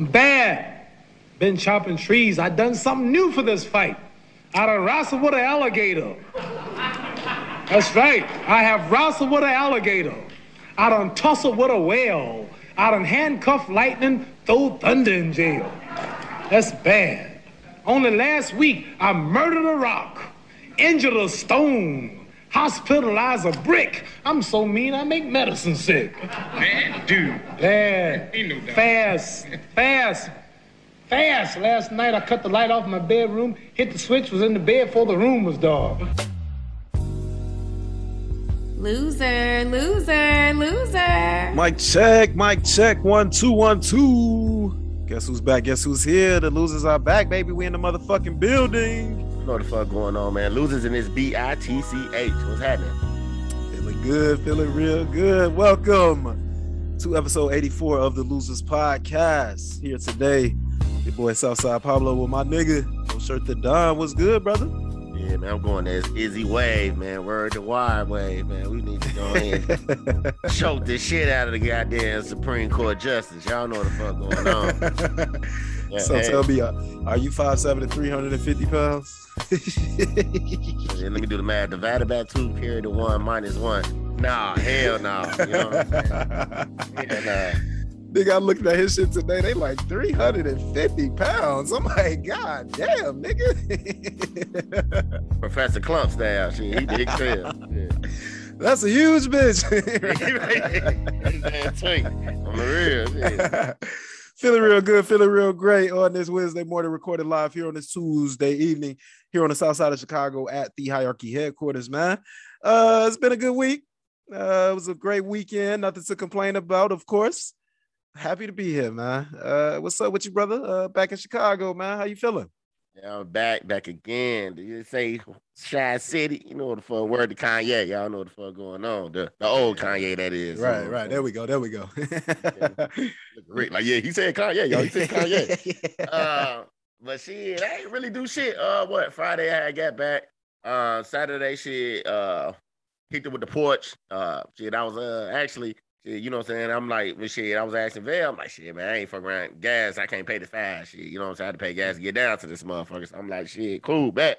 Bad. Been chopping trees. I done something new for this fight. I done wrestled with an alligator. That's right. I have wrestled with an alligator. I done tussled with a whale. I done handcuffed lightning, throw thunder in jail. That's bad. Only last week, I murdered a rock, injured a stone, hospitalized a brick. I'm so mean, I make medicine sick. Man, dude. Bad. Ain't no doubt. Fast. Fast. Fast. Last night I cut the light off my bedroom, hit the switch, was in the bed before the room was dark. Loser, loser, loser. Mic check, mic check, one, two, one, two. Guess who's back? Guess who's here? The losers are back, baby. We in the motherfucking building. You know what the fuck going on, man. Losers in this B I T C H. What's happening? Feeling good, feeling real good. Welcome to episode 84 of the Losers Podcast. Here today, your boy Southside Pablo with my nigga. No shirt the Don. What's good, brother? Yeah, man, I'm going as Izzy Wave, man. Word to Rod Wave, man. We need to go in and choke the shit out of the goddamn Supreme Court Justice. Y'all know what the fuck going on. Yeah, so hey. tell me, uh, are you 5'7 and 350 pounds? Let me do the math. Divided by two, period the one, minus one. Nah, hell no. You know what I'm saying? Yeah, Nigga, I looked at his shit today. They like 350 pounds. I'm like, God damn, nigga. Professor Klump style. Shit, he big trail. That's a huge bitch. On the real. Yeah. Feeling real good, feeling real great on this Wednesday morning, recorded live here on this Tuesday evening, here on the south side of Chicago at the Hierarchy headquarters, man. Uh, it's been a good week. Uh, it was a great weekend, nothing to complain about, of course. Happy to be here, man. Uh, what's up with you, brother? Uh, back in Chicago, man. How you feeling? Yeah, I'm back, back again. Did you say Chi City? You know what the fuck word to Kanye. Y'all know what the fuck going on. The, the old Kanye that is. Right, right. There we go. There we go. Rick, like, yeah, he said Kanye, y'all. He said Kanye. uh, but shit, I ain't really do shit. Uh, what Friday I got back. Uh, Saturday shit. Uh, kicked it with the porch. Uh, shit, I was uh actually. You know what I'm saying? I'm like, well, shit, I was asking Val, I'm like, shit, man, I ain't fucking around. Gas, I can't pay the fast. Shit, you know what I'm saying? I had to pay gas to get down to this motherfucker. So I'm like, shit, cool, bet.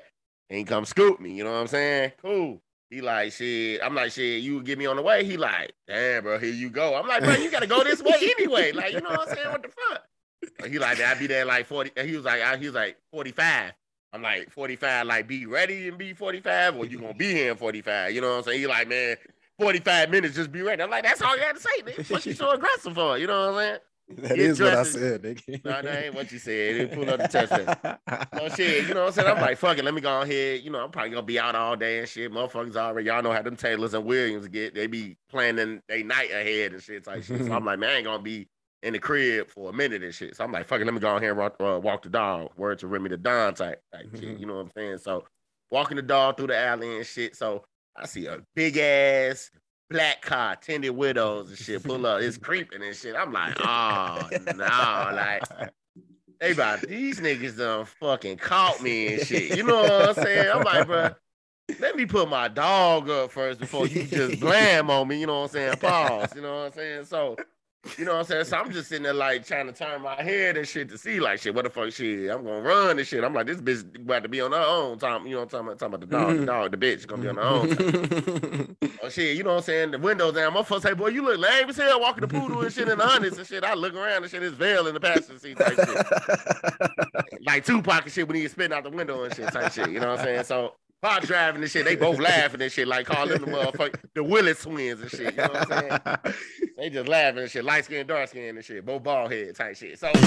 Ain't come scoop me, you know what I'm saying? Cool. He like, shit, I'm like, shit, you get me on the way. He like, damn, bro, here you go. I'm like, bro, you gotta go this way anyway. Like, you know what I'm saying? What the fuck? He like, I'd be there like 40. He was like, I, he was like 45. I'm like 45, like be ready and be 45, or you gonna be here in 45. You know what I'm saying? He like, man, 45 minutes, just be ready. I'm like, that's all you had to say, nigga. What you so aggressive for? You know what I'm saying? that is what I said, nigga. No, that ain't what you said. He pulled up the test. Oh shit, you know what I'm saying? I'm like, fuck it, let me go ahead. You know, I'm probably gonna be out all day and shit. Motherfuckers already, y'all know how them Taylors and Williams get. They be planning they night ahead and shit type shit. So I'm like, man, I ain't gonna be in the crib for a minute and shit. So I'm like, fuck it, let me go ahead and walk, uh, walk the dog. Word to Remy the Don type, type shit. You know what I'm saying? So walking the dog through the alley and shit. So I see a big ass black car, tinted widows and shit. Pull up, it's creeping and shit. I'm like, oh no, like they about these niggas done fucking caught me and shit. You know what I'm saying? I'm like, bro, let me put my dog up first before you just blam on me. You know what I'm saying? Pause. You know what I'm saying? So, you know what I'm saying? So I'm just sitting there like trying to turn my head and shit to see like shit. What the fuck shit? I'm gonna run and shit. I'm like, this bitch about to be on her own time. You know what I'm talking about? Talking about the dog, the dog, the bitch gonna be on her own. Time. Oh shit, you know what I'm saying? The windows down. My folks say, boy, you look lame as hell walking the poodle and shit in the hundreds and shit. I look around and shit, it's veil in the passenger seat type shit. Like Tupac and shit when he was spitting out the window and shit type shit. You know what I'm saying? So Pop driving and shit, they both laughing and shit, like calling the motherfucker the Willis twins and shit. You know what I'm saying? They just laughing and shit, light skin, dark skin and shit, both bald head type shit. So, so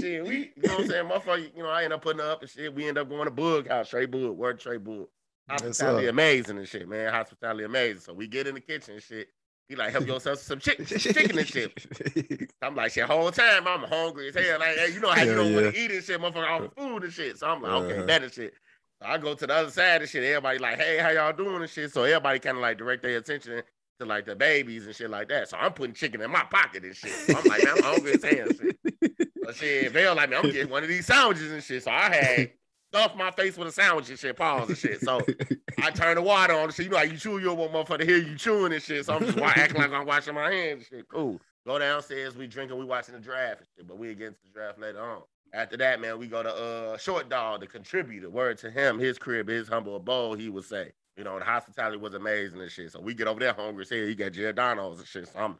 shit, we, you know what I'm saying, motherfucker, you know, I end up putting up and shit. We end up going to Bug House, straight Bug, word straight Bug. Hospitality amazing and shit, man. Hospitality amazing. So we get in the kitchen and shit. He like, help yourself to some chick- chicken and shit. I'm like, shit, whole time I'm hungry as hell. Like, hey, you know how you don't want to eat and shit, motherfucker, of food and shit. So I'm like, okay, Uh-huh. that and shit. So I go to the other side and shit. Everybody like, hey, how y'all doing and shit. So everybody kind of like direct their attention to like the babies and shit like that. So I'm putting chicken in my pocket and shit. So I'm like, I'm hungry as hell. Shit. So shit, Vail like me, I'm getting one of these sandwiches and shit. So I had stuffed my face with a sandwich and shit, pause and shit. So I turn the water on and shit. You know how you chew, you don't want motherfucker to hear you chewing and shit. So I'm just acting like I'm washing my hands and shit. Cool. Go downstairs, we drinking, we watching the draft, shit, but we against the draft later on. After that, man, we go to uh Short Dog, the contributor. Word to him, his crib, his humble abode, he would say. You know, the hospitality was amazing and shit. So we get over there hungry as hell. He got Giordano's and shit. So I'm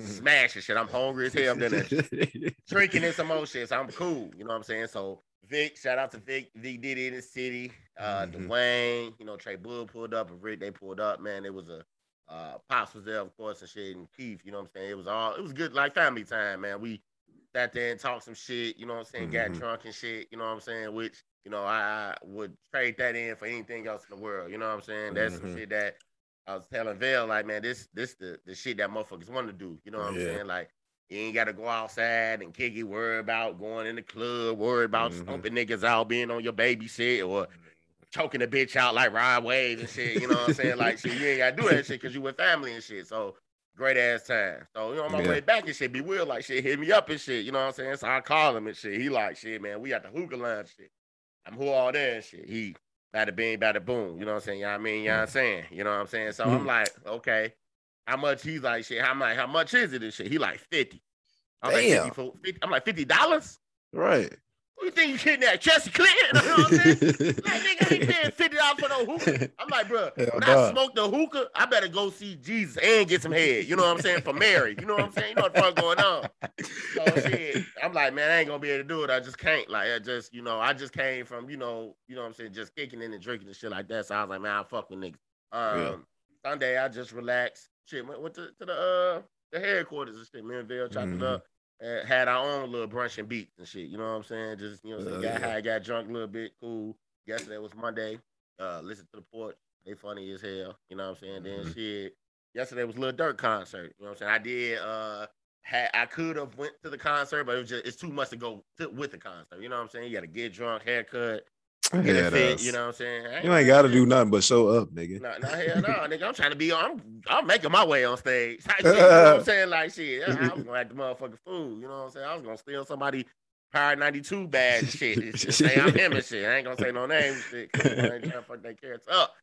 smashing shit. I'm hungry as hell. I'm drinking in some more shit. So I'm cool. You know what I'm saying? So Vic, shout out to Vic. Vic did it in the city. Uh Mhm. Dwayne, you know, Trey Bull pulled up and Rick, they pulled up. Man, it was a uh Pops was there, of course, and shit, and Keith, you know what I'm saying? It was all it was good, like family time, man. We sat there and talked some shit, you know what I'm saying? Got Mhm. drunk and shit, you know what I'm saying? Which, you know, I, I would trade that in for anything else in the world. You know what I'm saying? That's some Mhm. shit that I was telling Vale, like, man, this this the, the shit that motherfuckers want to do. You know what I'm saying? Like, you ain't gotta go outside and kick it, worry about going in the club, worry about Mhm. stomping niggas out, being on your baby shit, or choking a bitch out like Rod Wave and shit. You know what I'm saying? Like, shit, you ain't gotta do that shit because you with family and shit. So great ass time. So, you know, on my Yeah. way back and shit, be real like shit, hit me up and shit. You know what I'm saying? So I call him and shit. He like, shit, man, we at the hookah lounge shit. I'm who all there and shit. He bada bing, bada boom. You know what I'm saying? You know what I mean? You know what I'm saying? You know what I'm saying? So I'm Mhm. like, okay. How much? He's like, shit. How much? How much is it and shit? He like 50. I'm like, Damn. 50 50 I'm like, $50? right. Who you think you kidnapped? Jesse Clinton? You know what I'm saying? Like, nigga, ain't paying fifty dollars for no hookah. I'm like, bro, Hell when nah. I smoke the hookah, I better go see Jesus and get some head. You know what I'm saying? For Mary. You know what I'm saying? You know what the fuck going on. So shit, I'm like, man, I ain't gonna be able to do it. I just can't. Like, I just, you know, I just came from, you know, you know what I'm saying, just kicking in and drinking and shit like that. So I was like, man, I fuck with niggas. Um, Yeah. Sunday, I just relaxed. Shit, went, went to, to the uh the headquarters and shit. Me and Bill chopped it Mhm. up. Uh, had our own little brunch and beats and shit. You know what I'm saying? Just you know, what I'm saying? Hell got high, got drunk a little bit, cool. Yesterday was Monday. Uh, listen to the porch. They funny as hell. You know what I'm saying? Then Mhm. shit. Yesterday was Lil Durk concert. You know what I'm saying? I did. Uh, had I could have went to the concert, but it was just it's too much to go to, with the concert. You know what I'm saying? You got to get drunk, haircut, get Yeah, it fit. that's- You know what I'm saying? You ain't got to do nothing but show up, nigga. No, no, hell no, nigga. I'm trying to be on. I'm, I'm making my way on stage. Shit, you know what I'm saying? Like shit. I was gonna act the motherfucking fool. You know what I'm saying? I was gonna steal somebody Power 92 bad shit. say I'm him and shit. I ain't gonna say no name shit. I ain't trying to fuck that character up.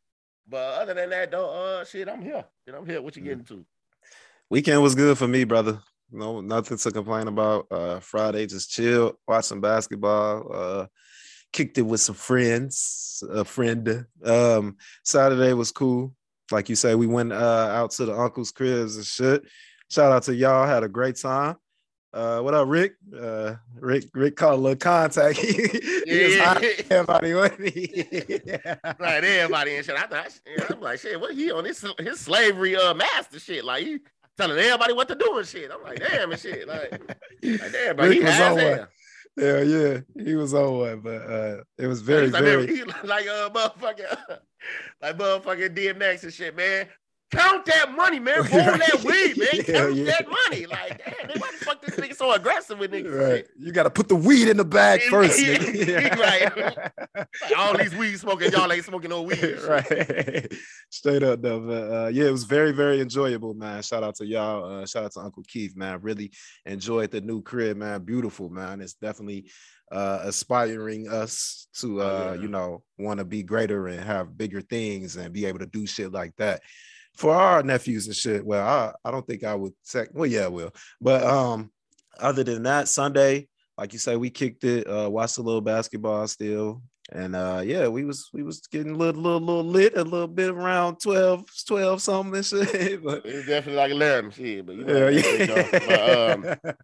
But other than that, though, uh, shit, I'm here. Shit, I'm here. What you getting to? Weekend was good for me, brother. No, nothing to complain about. Uh, Friday, just chill, watch some basketball. Uh, kicked it with some friends, a friend. Um, Saturday was cool. Like you say, we went uh out to the uncle's cribs and shit. Shout out to y'all, had a great time. Uh, what up, Rick? Uh, Rick, Rick caught a little contact. he, he was Yeah, hot. Everybody, wasn't he? Right, everybody and shit. I thought, yeah, I'm like, shit, what he on his his slavery uh master shit? Like he telling everybody what to do and shit. I'm like, damn and shit. Like, like damn, but Rick he was on. Yeah, yeah, he was on one, but uh, it was very, like, very. he like uh motherfucking like motherfucking DMX and shit, man. Count that money, man. Roll that weed, man. Yeah, Count yeah. that money. Like, damn, man, why the fuck this nigga so aggressive with niggas? Right. You got to put the weed in the bag first. right. Like, all these weed smoking, y'all ain't smoking no weed. right. Straight up though. But uh, yeah, it was very, very enjoyable, man. Shout out to y'all. Uh, shout out to Uncle Keith, man. Really enjoyed the new crib, man. Beautiful, man. It's definitely uh aspiring us to uh Oh, yeah. you know want to be greater and have bigger things and be able to do shit like that for our nephews and shit well i i don't think i would sec well yeah i will but um other than that sunday like you say we kicked it uh watched a little basketball still and uh yeah we was we was getting a little little, little lit a little bit around 12 12 something and shit but It's definitely like 11 shit, but you know, yeah, yeah. But, um,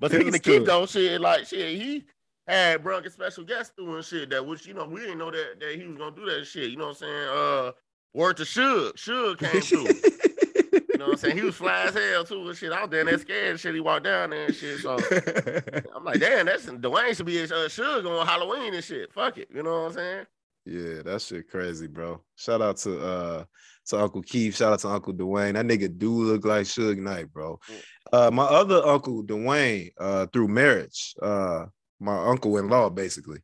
But It speaking was of Keith cool. though, shit, like shit, he had brung a special guest through and shit that which you know we didn't know that that he was gonna do that shit. You know what I'm saying? Uh word to Suge. Suge came through. you know what I'm saying? He was fly as hell too and shit. I was there that scared shit. He walked down there and shit. So I'm like, damn, that's Dwayne should be uh, Suge on Halloween and shit. Fuck it. You know what I'm saying? Yeah, that shit crazy, bro. Shout out to uh to Uncle Keith. Shout out to Uncle Dwayne. That nigga do look like Suge Knight, bro. Uh my other uncle Dwayne, uh through marriage, uh my uncle-in-law basically.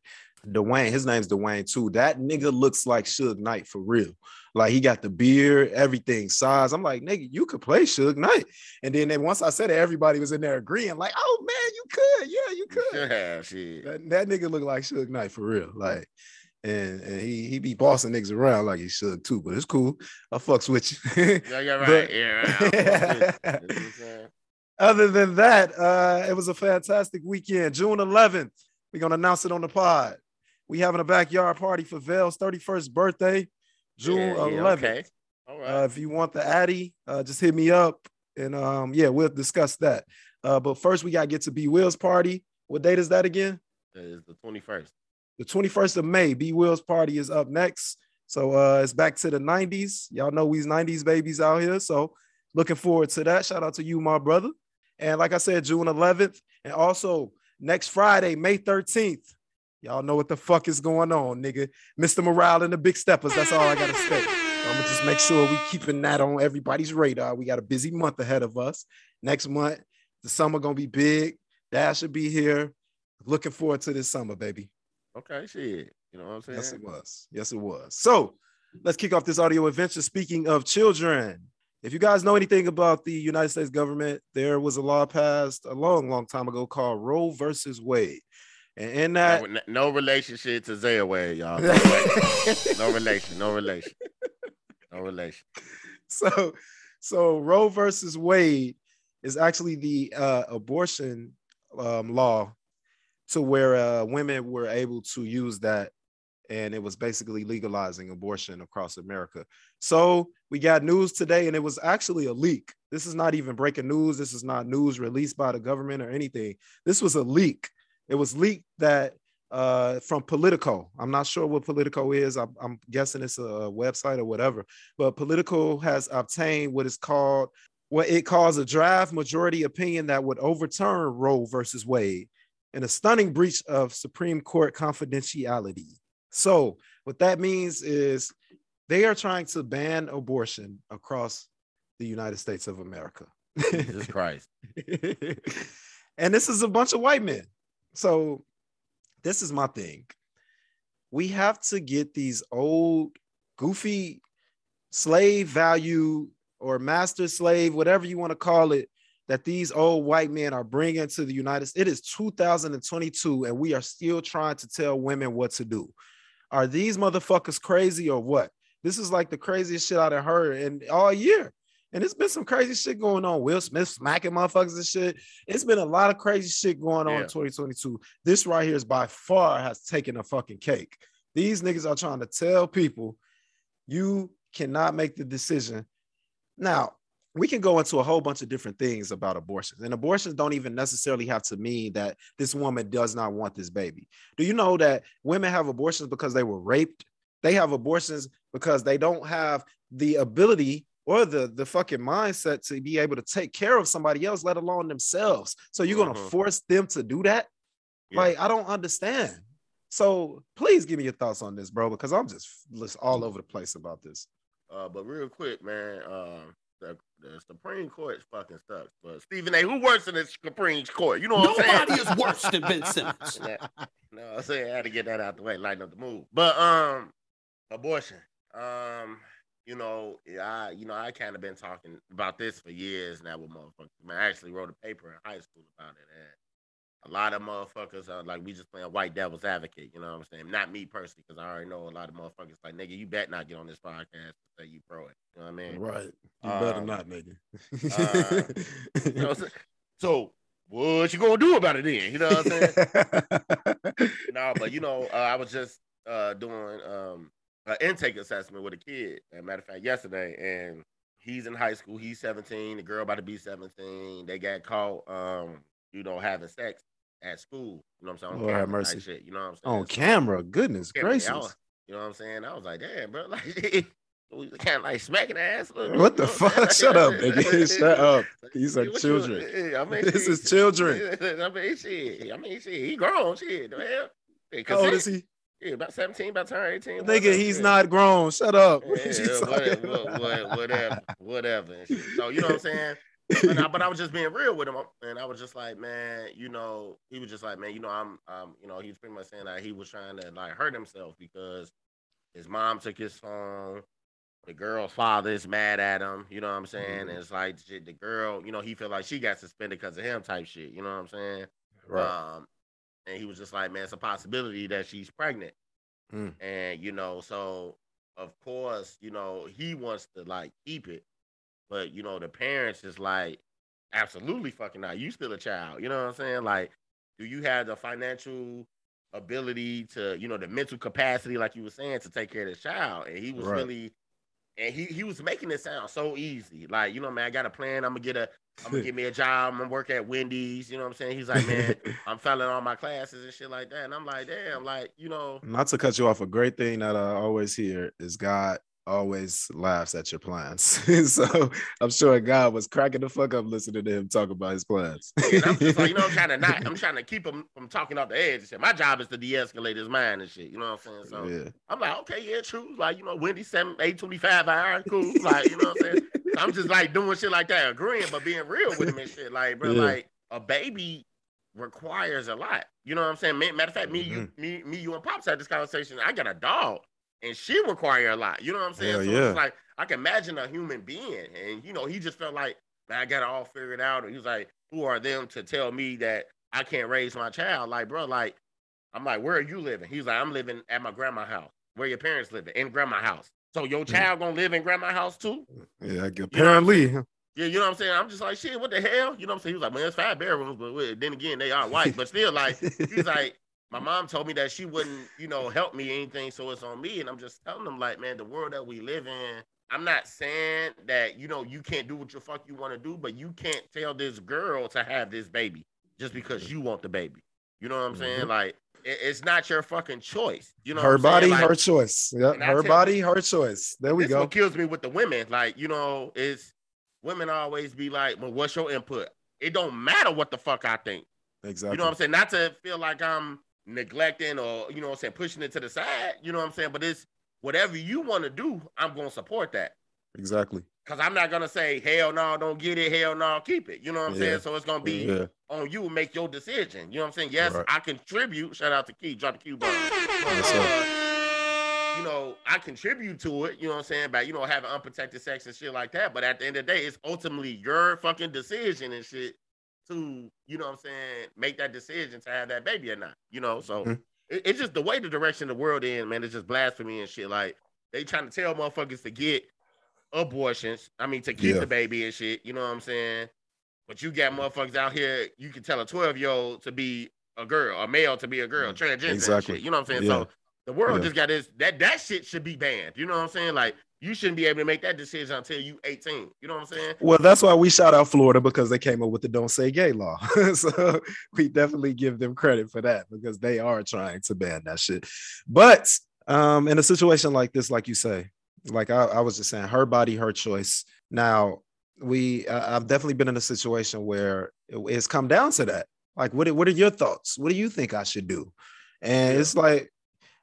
Dwayne, his name's Dwayne too. That nigga looks like Suge Knight for real. Like he got the beard, everything, size. I'm like, nigga, you could play Suge Knight. And then, then once I said it, everybody was in there agreeing, like, oh man, you could, yeah, you could. have shit. That, that nigga look like Suge Knight for real. Like, and, and he he be bossing niggas around like he should too, but it's cool. I fucks with you. Yeah, yeah, right. But- yeah, right. I fuck with it. You know what I'm saying? Other than that, uh, it was a fantastic weekend. June 11th, we're gonna announce it on the pod. We having a backyard party for Vale's 31st birthday, June Yeah, yeah, 11th. okay. All right. Uh, if you want the Addy, uh, just hit me up and um, yeah, we'll discuss that. Uh, but first, we gotta get to B Will's party. What date is that again? it's the 21st. The 21st of May. B Will's party is up next. So uh, it's back to the 90s. Y'all know we's 90s babies out here. So looking forward to that. Shout out to you, my brother. And like I said, June 11th, and also next Friday, May 13th. Y'all know what the fuck is going on, nigga. Mr. Morale and the Big Steppers. That's all I gotta say. I'm gonna just make sure we keeping that on everybody's radar. We got a busy month ahead of us. Next month, the summer gonna be big. Dash should be here. Looking forward to this summer, baby. Okay, shit. You know what I'm saying? Yes, it was. Yes, it was. So let's kick off this audio adventure. Speaking of children, if you guys know anything about the United States government, there was a law passed a long, long time ago called Roe versus Wade. And in that, no, no relationship to Zaya y'all. No, no relation. No relation. No relation. so so Roe versus Wade is actually the uh, abortion um, law to where uh, women were able to use that and it was basically legalizing abortion across America. So we got news today, and it was actually a leak. This is not even breaking news. This is not news released by the government or anything. This was a leak. It was leaked that uh, from Politico. I'm not sure what Politico is. I'm, I'm guessing it's a website or whatever. But Politico has obtained what is called what it calls a draft majority opinion that would overturn Roe versus Wade in a stunning breach of Supreme Court confidentiality. So, what that means is they are trying to ban abortion across the United States of America. Jesus Christ. and this is a bunch of white men. So, this is my thing. We have to get these old, goofy slave value or master slave, whatever you want to call it, that these old white men are bringing to the United States. It is 2022, and we are still trying to tell women what to do. Are these motherfuckers crazy or what? This is like the craziest shit I've heard in all year. And it's been some crazy shit going on. Will Smith smacking motherfuckers and shit. It's been a lot of crazy shit going on Yeah. in 2022. This right here is by far has taken a fucking cake. These niggas are trying to tell people you cannot make the decision. Now, we can go into a whole bunch of different things about abortions, and abortions don't even necessarily have to mean that this woman does not want this baby. Do you know that women have abortions because they were raped? They have abortions because they don't have the ability or the the fucking mindset to be able to take care of somebody else, let alone themselves. So you're gonna Mhm. force them to do that? Yeah. Like I don't understand. So please give me your thoughts on this, bro, because I'm just, just all over the place about this. Uh, but real quick, man, um, the, the Supreme Court fucking sucks. But Stephen A., who works in the Supreme Court? You know what I'm Nobody is worse than Ben Simmons. no, I'm saying I had to get that out the way, lighten up the mood. But um, abortion. Um, you know, I you know I kind of been talking about this for years now with motherfuckers. I, actually wrote a paper in high school about it, and a lot of motherfuckers are like we just playing white devil's advocate. You know what I'm saying? Not me personally, because I already know a lot of motherfuckers like nigga. You bet not get on this podcast and say you pro it. You know what I mean? Right. You better Um, not, nigga. You know what I'm saying? So what you gonna do about it then? You know what I'm saying? no, but you know, uh, I was just uh, doing um, an intake assessment with a kid. As a matter of fact, yesterday, and he's in high school. He's 17. The girl about to be 17. They got caught, um, you know, having sex at school. You know what I'm saying? Lord have mercy. Shit, you know what I'm saying? On So- camera, goodness Yeah, gracious. Was- you know what I'm saying? I was like, damn, bro, like. We kind of like smacking the ass. bit, What the fuck? Shut up, nigga. Shut up. These are What you- children. I mean, This shit. is children. I mean, shit. I mean, shit. He grown. Shit. The hell? Hey, How old is he? Yeah, about 17, about turn 18. Nigga, he's not grown. Shut up. Yeah, What talking whatever, whatever, whatever, whatever. So you know what I'm saying? But I, but I was just being real with him, and I was just like, man, you know, he was just like, man, you know, I'm, um, you know, he was pretty much saying that he was trying to like hurt himself because his mom took his phone. The girl's father is mad at him. You know what I'm saying? Mhm. And it's like shit, the girl, you know, he felt like she got suspended because of him, type shit. You know what I'm saying? Right. Um, and he was just like, man, it's a possibility that she's pregnant. Mm. And, you know, so of course, you know, he wants to like keep it. But, you know, the parents is like, Absolutely fucking not. You still a child. You know what I'm saying? Like, do you have the financial ability to, you know, the mental capacity, like you were saying, to take care of the child? And he was Right. really and he he was making it sound so easy. Like, you know, man, I got a plan. I'm gonna get a I'm gonna get me a job. I'm gonna work at Wendy's. You know what I'm saying? He's like, man, I'm failing all my classes and shit like that. And I'm like, damn, like, you know, Not to cut you off, a great thing that I always hear is God always laughs at your plans. so I'm sure God was cracking the fuck up listening to him talk about his plans. and I'm just like, you know, I'm trying to not, I'm trying to keep him from talking off the edge and shit. My job is to de-escalate his mind and shit. You know what I'm saying? So yeah. I'm like, okay, yeah, true. Like, you know, Wendy seven eight twenty five hour, cool. Like, you know what I'm saying? I'm just like doing shit like that, agreeing, but being real with him and shit. Like, bro, Yeah. like a baby requires a lot. You know what I'm saying? Matter of fact, me, you, Mm-hmm. me, me, you and Pops had this conversation. I got a dog, and she require a lot. You know what I'm saying? Hell so yeah. it's like I can imagine a human being, and you know, he just felt like I got it all figured out. And he was like, "Who are them to tell me that I can't raise my child?" Like, bro, like I'm like, "Where are you living?" He's like, "I'm living at my grandma's house. Where your parents living? In grandma's house. So your Hmm. child gonna live in grandma's house too?" Yeah, apparently. Yeah, you know what I'm saying? I'm just like, shit, what the hell? You know what I'm saying? He was like, man, it's five bedrooms, but then again, they are white. But still, like, he's like, my mom told me that she wouldn't, you know, help me anything, so it's on me. And I'm just telling them, like, man, the world that we live in, I'm not saying that, you know, you can't do what the fuck you want to do, but you can't tell this girl to have this baby just because you want the baby. You know what I'm saying? Mhm. Like, it- it's not your fucking choice. You know, her what I'm body, Like, her choice. Yep, I her body, her choice. There we go. what kills me with the women. Like, you know, is women always be like, well, what's your input? It don't matter what the fuck I think. Exactly. You know what I'm saying? Not to feel like I'm neglecting or, you know what I'm saying, pushing it to the side. You know what I'm saying? But it's whatever you want to do, I'm to support that. Exactly. Because I'm not to say, hell no, don't get it. Hell no, keep it. You know what I'm Yeah. saying? So it's to be Yeah. on you make your decision. You know what I'm saying? Yes, Right. I contribute. Shout out to Key. Drop the Q bomb. Yes, you know, I contribute to it, you know what I'm saying, by, you know, having unprotected sex and shit like that. But at the end of the day, it's ultimately your fucking decision and shit to, you know what I'm saying, make that decision to have that baby or not, you know? So Mhm. it- it's just the way the direction the world in, man, it's just blasphemy and shit. Like, they trying to tell motherfuckers to get abortions, I mean, to keep Yeah. the baby and shit, you know what I'm saying? But you got motherfuckers out here, you can tell a 12 year old to be a girl, a male to be a girl, transgender. and Exactly. shit, you know what I'm saying? Yeah. So the world Yeah. just got this that that shit should be banned. You know what I'm saying? Like you shouldn't be able to make that decision until you 18. You know what I'm saying? Well, that's why we shout out Florida because they came up with the "Don't Say Gay" law. so we definitely give them credit for that because they are trying to ban that shit. But um, in a situation like this, like you say, like I, I was just saying, her body, her choice. Now we, I- I've definitely been in a situation where it- it's come down to that. Like, what, are- what are your thoughts? What do you think I should do? And Yeah. it's like,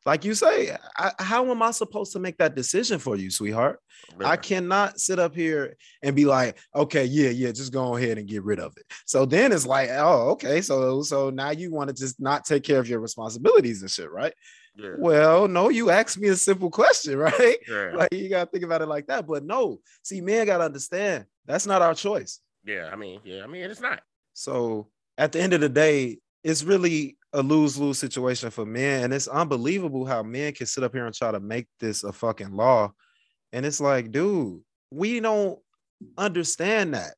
like you say, I, how am I supposed to make that decision for you, sweetheart? I cannot sit up here and be like, okay, yeah, yeah, just go ahead and get rid of it. So then it's like, oh, okay, so so now you want to just not take care of your responsibilities and shit, right? yeah. Well, no, you asked me a simple question, right? yeah. Like you gotta think about it like that. But no, see, man, gotta understand that's not our choice. yeah, I mean, yeah, I mean, it's not. So at the end of the day, it's really a lose-lose situation for men. And it's unbelievable how men can sit up here and try to make this a fucking law. And it's like, dude, we don't understand that.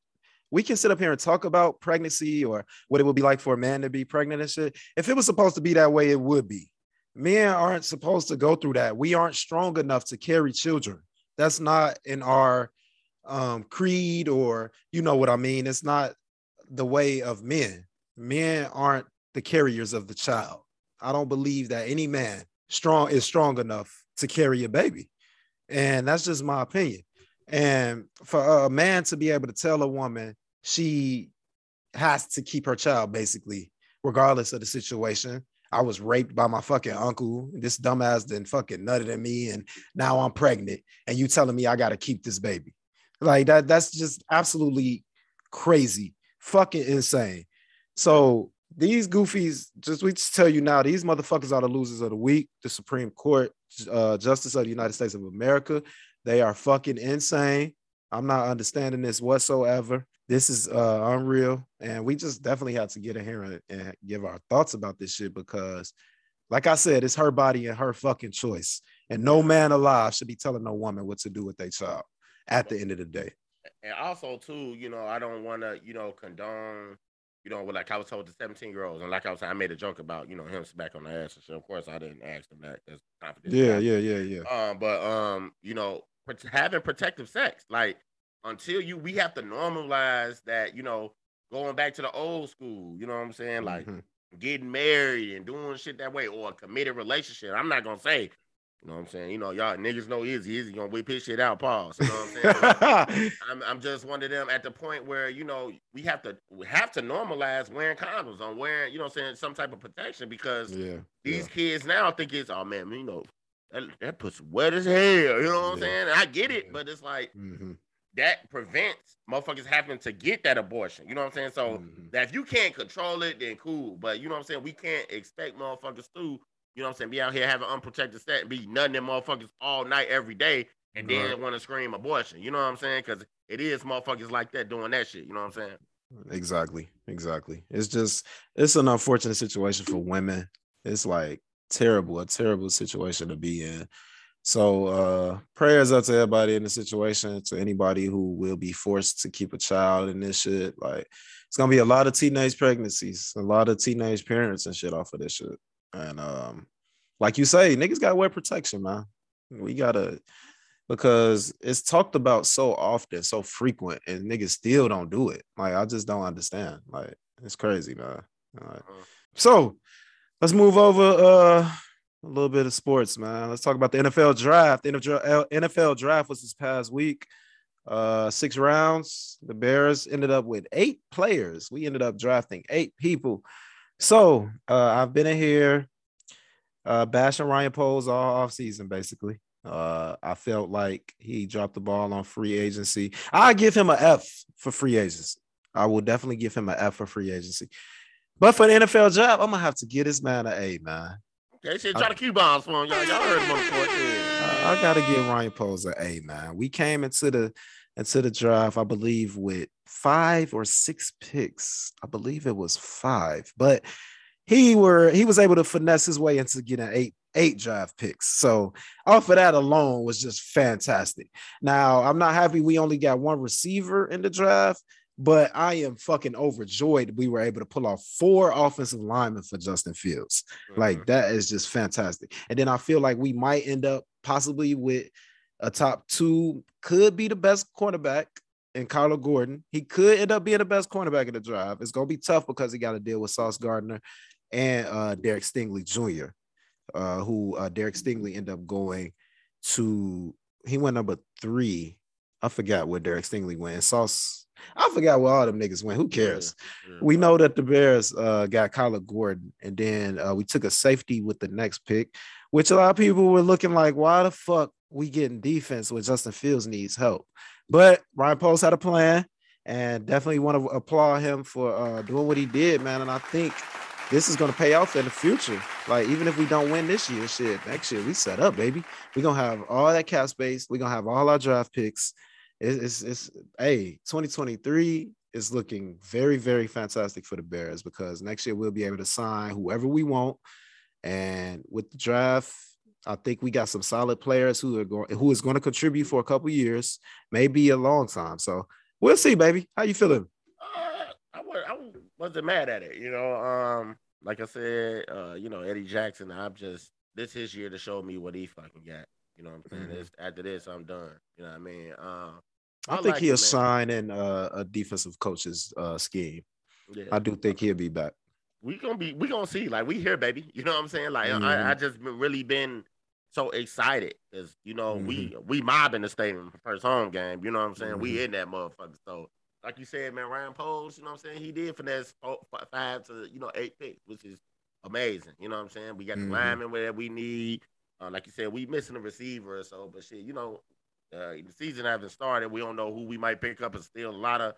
We can sit up here and talk about pregnancy or what it would be like for a man to be pregnant and shit. If it was supposed to be that way, it would be. Men aren't supposed to go through that. We aren't strong enough to carry children. That's not in our um, creed or you know what I mean. It's not the way of men. Men aren't the carriers of the child. I don't believe that any man strong is strong enough to carry a baby. And that's just my opinion. And for a man to be able to tell a woman she has to keep her child basically, regardless of the situation. I was raped by my fucking uncle. This dumbass then fucking nutted at me, and now I'm pregnant. And you telling me I gotta keep this baby. Like that, that's just absolutely crazy, fucking insane. So these goofies, just we just tell you now, these motherfuckers are the losers of the week. The Supreme Court, uh, Justice of the United States of America, they are fucking insane. I'm not understanding this whatsoever. This is uh, unreal, and we just definitely have to get in here and, and give our thoughts about this shit because, like I said, it's her body and her fucking choice, and no man alive should be telling no woman what to do with their child. At the end of the day, and also too, you know, I don't want to, you know, condone, you know, like I was told the 17 year olds, and like I was saying, I made a joke about, you know, him back on the ass and shit. Of course, I didn't ask them that. That's confidential. Yeah, yeah, yeah, yeah. Um, but um, you know, having protective sex, like until you, we have to normalize that, you know, going back to the old school. You know what I'm saying? Like Mhm. getting married and doing shit that way, or a committed relationship. I'm not gonna say. You know what I'm saying? You know, y'all niggas know Izzy. Izzy gonna whip his shit out, pause. You know what I'm saying? I'm, I'm just one of them at the point where you know we have to we have to normalize wearing condoms on wearing you know what I'm saying some type of protection because yeah. these kids now think it's oh man you know that, that pussy wet as hell you know what I'm Yeah. saying I get it Yeah. but it's like hmm that prevents motherfuckers having to get that abortion you know what I'm saying so Mhm. that if you can't control it then cool but you know what I'm saying we can't expect motherfuckers to you know what I'm saying be out here having unprotected sex and be nutting them motherfuckers all night every day and then want to scream abortion you know what I'm saying because it is motherfuckers like that doing that shit you know what I'm saying Exactly. Exactly. It's just it's an unfortunate situation for women. It's like terrible, a terrible situation to be in. So uh prayers up to everybody in the situation, to anybody who will be forced to keep a child in this shit. Like it's gonna be a lot of teenage pregnancies, a lot of teenage parents and shit off of this shit. And um, like you say, niggas gotta wear protection, man. We gotta because it's talked about so often, so frequent, and niggas still don't do it. Like I just don't understand. Like it's crazy, man. Right. Uh-huh. So let's move over uh a little bit of sports, man. Let's talk about the NFL draft. The NFL NFL draft was this past week. Uh six rounds. The Bears ended up with eight players. We ended up drafting eight people. So uh I've been in here uh bashing Ryan Poles all off season, basically. Uh, I felt like he dropped the ball on free agency. I give him an F for free agency. I will definitely give him an F for free agency. But for the NFL job, I'm gonna have to get this man an A, man. okay shit try to Q bombs for him y'all y'all heard him on the court yeah. I gotta give Ryan Poles an A, man. We came into the into the draft, I believe, with five or six picks. I believe it was five, but he were he was able to finesse his way into getting eight eight draft picks. So off of that alone was just fantastic. Now I'm not happy we only got one receiver in the draft, but I am fucking overjoyed we were able to pull off four offensive linemen for Justin Fields. Like Mhm. that is just fantastic. And then I feel like we might end up possibly with a top two, could be the best cornerback in Kyler Gordon. He could end up being the best cornerback in the drive. It's gonna be tough because he got to deal with Sauce Gardner and uh Derek Stingley Jr. Uh, who uh Derek Stingley ended up going to he went number three. I forgot where Derek Stingley went. And Sauce, I forgot where all them niggas went. Who cares? Yeah. we know that the Bears uh, got Kyler Gordon, and then uh, we took a safety with the next pick, which a lot of people were looking like, why the fuck we getting defense when Justin Fields needs help? But Ryan Poles had a plan, and definitely want to applaud him for uh, doing what he did, man. And I think this is going to pay off in the future. Like even if we don't win this year, shit, next year we set up, baby. We're gonna have all that cap space. We're gonna have all our draft picks. It's, it's, it's hey, 2023 is looking very, very fantastic for the Bears because next year we'll be able to sign whoever we want. And with the draft, I think we got some solid players who are going who is going to contribute for a couple years, maybe a long time. So we'll see, baby. How you feeling? Uh, I, I wasn't mad at it, you know. Um, like I said, uh, you know, Eddie Jackson. I'm just this his year to show me what he fucking got. You know what I'm saying? Mhm. This, after this, I'm done. You know what I mean? Um, I, think like he'll man. in uh, a defensive coach's uh, scheme. Yeah. I do think he'll be back. We gonna be we gonna see like we here baby. You know what i'm saying? Like Mhm. I, I just been really been so excited because you know we Mm-hmm. we mobbing the stadium first home game you know what i'm saying? We Mhm. in that motherfucker. So like you said man ryan Poles, you know what i'm saying? He did finesse four, five to you know eight picks which is amazing you know what i'm saying? We got the linemen where we need uh, like you said we missing a receiver or so but shit you know uh, the season hasn't started. We don't know who we might pick up and still a lot of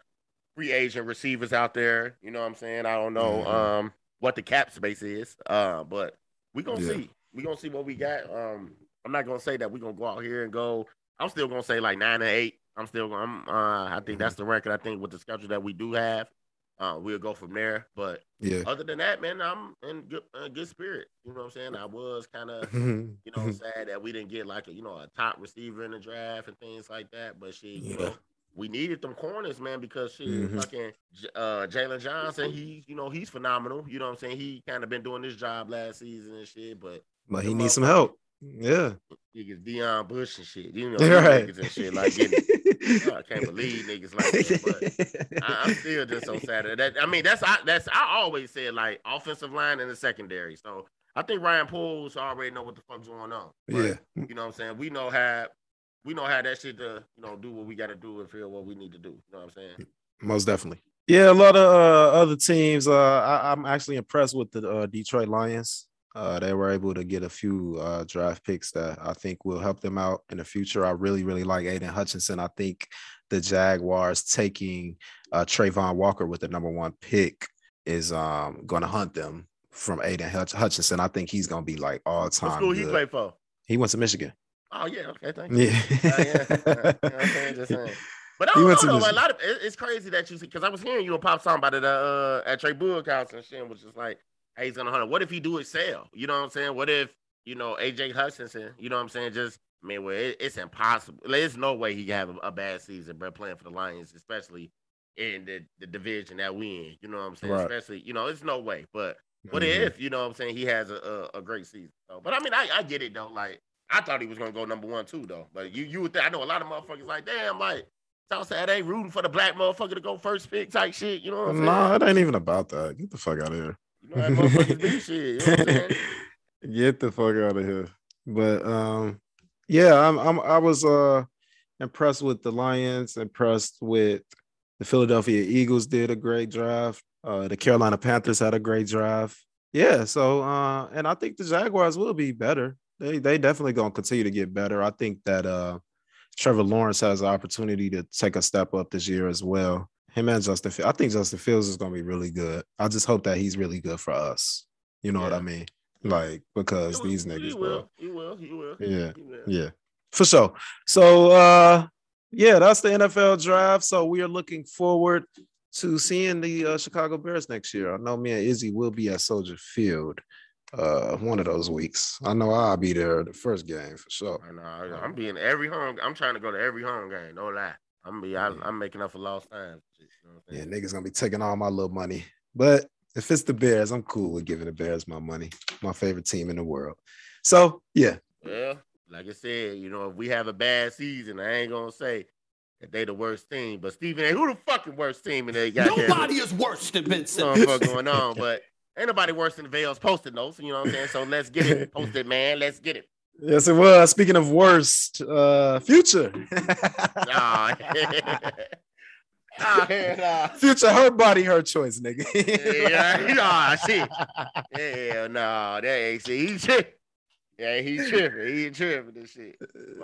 free agent receivers out there. You know what I'm saying? I don't know Mhm. um what the cap space is. Uh, but we gonna Yeah. see. We gonna see what we got. Um, I'm not gonna say that we're gonna go out here and go. I'm still gonna say like nine and eight. I'm still. I'm, uh, I think that's the record. I think with the schedule that we do have, uh, we'll go from there. But Yeah. other than that, man, I'm in good uh, good spirit. You know what I'm saying? I was kind of you know sad that we didn't get like a you know a top receiver in the draft and things like that. But you Yeah. know, we needed them corners, man, because shit, Mhm. fucking uh, Jaylon Johnson, he, you know, he's phenomenal. You know what I'm saying? He kind of been doing this job last season and shit, but But he needs some help. Yeah. niggas Deon Bush and shit, you know, Right. niggas and shit like getting. Oh, I can't believe niggas like that, but I, I'm still just so sad. That I mean, that's I that's I always said like offensive line and the secondary. So I think Ryan Poles already know what the fuck's going on. yeah. You know what I'm saying? We know how we know how that shit to, you know, do what we gotta do and feel what we need to do. You know what I'm saying? Most definitely. Yeah, a lot of uh, other teams. Uh, I, I'm actually impressed with the uh, Detroit Lions. Uh, they were able to get a few uh, draft picks that I think will help them out in the future. I really, really like Aidan Hutchinson. I think the Jaguars taking uh, Travon Walker with the number one pick is um, going to hunt them from Aidan Hutch- Hutchinson. I think he's going to be like all What time. school he good. play for? He went to Michigan. Oh yeah, okay, thank you. Yeah. Uh, yeah. You know what I'm saying? Just saying. But I don't know. though, A lot of it, it's crazy that you see because I was hearing you and Pop talking about it uh, at Trey Book House and shit, was just like, hey, he's gonna hunt. What if he do excel? You know what I'm saying? What if you know AJ Hutchinson? You know what I'm saying? Just I mean, well, it, it's impossible. There's no way he can have a, a bad season, bro, playing for the Lions, especially in the, the division that we in. You know what I'm saying? Right. Especially, you know, it's no way. But what Mhm. if you know what I'm saying? He has a, a, a great season. So, but I mean, I, I get it though. Like I thought he was gonna go number one too, though. But you you would think I know a lot of motherfuckers like, damn, like I Southside ain't rooting for the black motherfucker to go first pick type shit. You know what I'm saying? No, it ain't even about that. Get the fuck out of here. You know motherfuckers be shit. You know? Get the fuck out of here. But um, yeah, I'm, I'm I was uh impressed with the Lions, impressed with the Philadelphia Eagles did a great draft. Uh, the Carolina Panthers had a great draft. Yeah, so uh, and I think the Jaguars will be better. They they definitely gonna continue to get better. I think that uh Trevor Lawrence has an opportunity to take a step up this year as well. Him and Justin. I think Justin Fields is gonna be really good. I just hope that he's really good for us. You know what I mean? Like because He will- these he niggas, will, bro. he will, he will. Yeah. He will. Yeah, for sure. So uh yeah, that's the NFL draft. So we are looking forward to seeing the uh, Chicago Bears next year. I know me and Izzy will be at Soldier Field uh one of those weeks. I know I'll be there the first game for sure. I know. I- I'm being every home. I'm trying to go to every home game. No lie. I'm be. I'm, I'm making up for lost time. You know Yeah, niggas gonna be taking all my little money. But if it's the Bears, I'm cool with giving the Bears my money. My favorite team in the world. So yeah, Well, like I said, you know, if we have a bad season, I ain't gonna say that they the worst team. But Stephen, who the fucking worst team in there? Nobody is worse than Ben know Simmons. what going on, but ain't nobody worse than Vales posted notes. You know what I'm saying? So let's get it posted, man. Let's get it. yes, it was. Speaking of worst, uh future. Nah. nah, nah. Future, her body, her choice, nigga. Yeah, nah, shit. Hell no, that ain't shit. He tripping. Yeah, he tripping. He tripping this shit.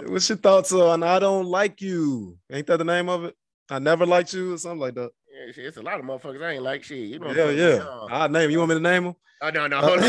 What's your thoughts on I don't like you? Ain't that the name of it? I never liked you or something like that. Yeah, shit, it's a lot of motherfuckers I ain't like shit. You know what Yeah, yeah. saying? I name you want me to name them? Oh no, no, hold on.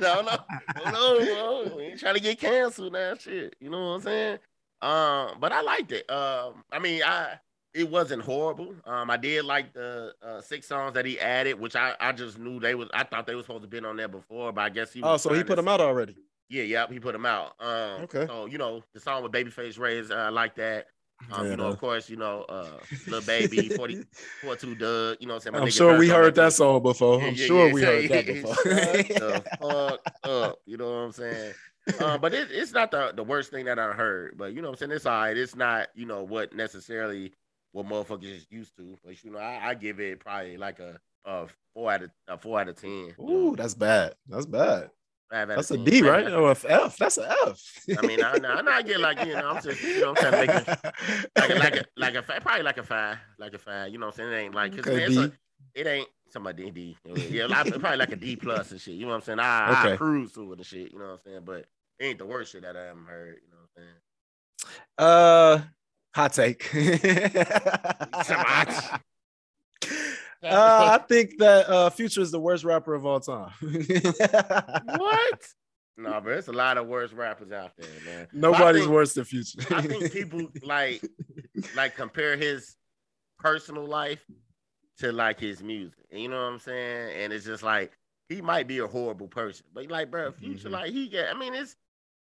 no, no, hold on. We ain't trying to get canceled now, shit. You know what I'm saying? Um, but I liked it. Um, I mean, I it wasn't horrible. Um, I did like the uh, six songs that he added, which I, I just knew they was. I thought they was supposed to been on there before, but I guess he. Oh, so he put them out already. Yeah, yeah, he put them out. Um, Okay. So you know the song with Babyface Rays, I like that. Um, Yeah, you know, of course, you know, uh, Lil Baby, 40, 42 Dugg. You know, what I'm saying. I'm sure we heard that song before. I'm yeah, sure yeah. we heard that before. The fuck up. You know what I'm saying? Uh, but it, it's not the, the worst thing that I heard. But you know what I'm saying? It's all right. It's not, you know, what necessarily what motherfuckers is used to. But you know, I, I give it probably like a, a four out of a four out of ten. you know, Ooh, that's bad. That's bad. Five out That's of a 10. D, right? Or F. That's a F. I mean, I, I, I get like you know, I'm just you know, I'm trying to make it like a, like a like a probably like a five, like a five. You know what I'm saying? It ain't like 'cause Okay, it's a- it ain't somebody D. Yeah, like, probably like a D plus and shit. You know what I'm saying? I, I cruise through it and shit. You know what I'm saying? But it ain't the worst shit that I haven't heard. You know what I'm saying? Uh, hot take. hot. Uh, I think that uh, Future is the worst rapper of all time. what? No, but there's a lot of worse rappers out there, man. Nobody's think- worse than Future. I think people like like compare his personal life to like his music. You know what I'm saying? And it's just like he might be a horrible person, but like, bro, future Mhm. like he get. I mean, it's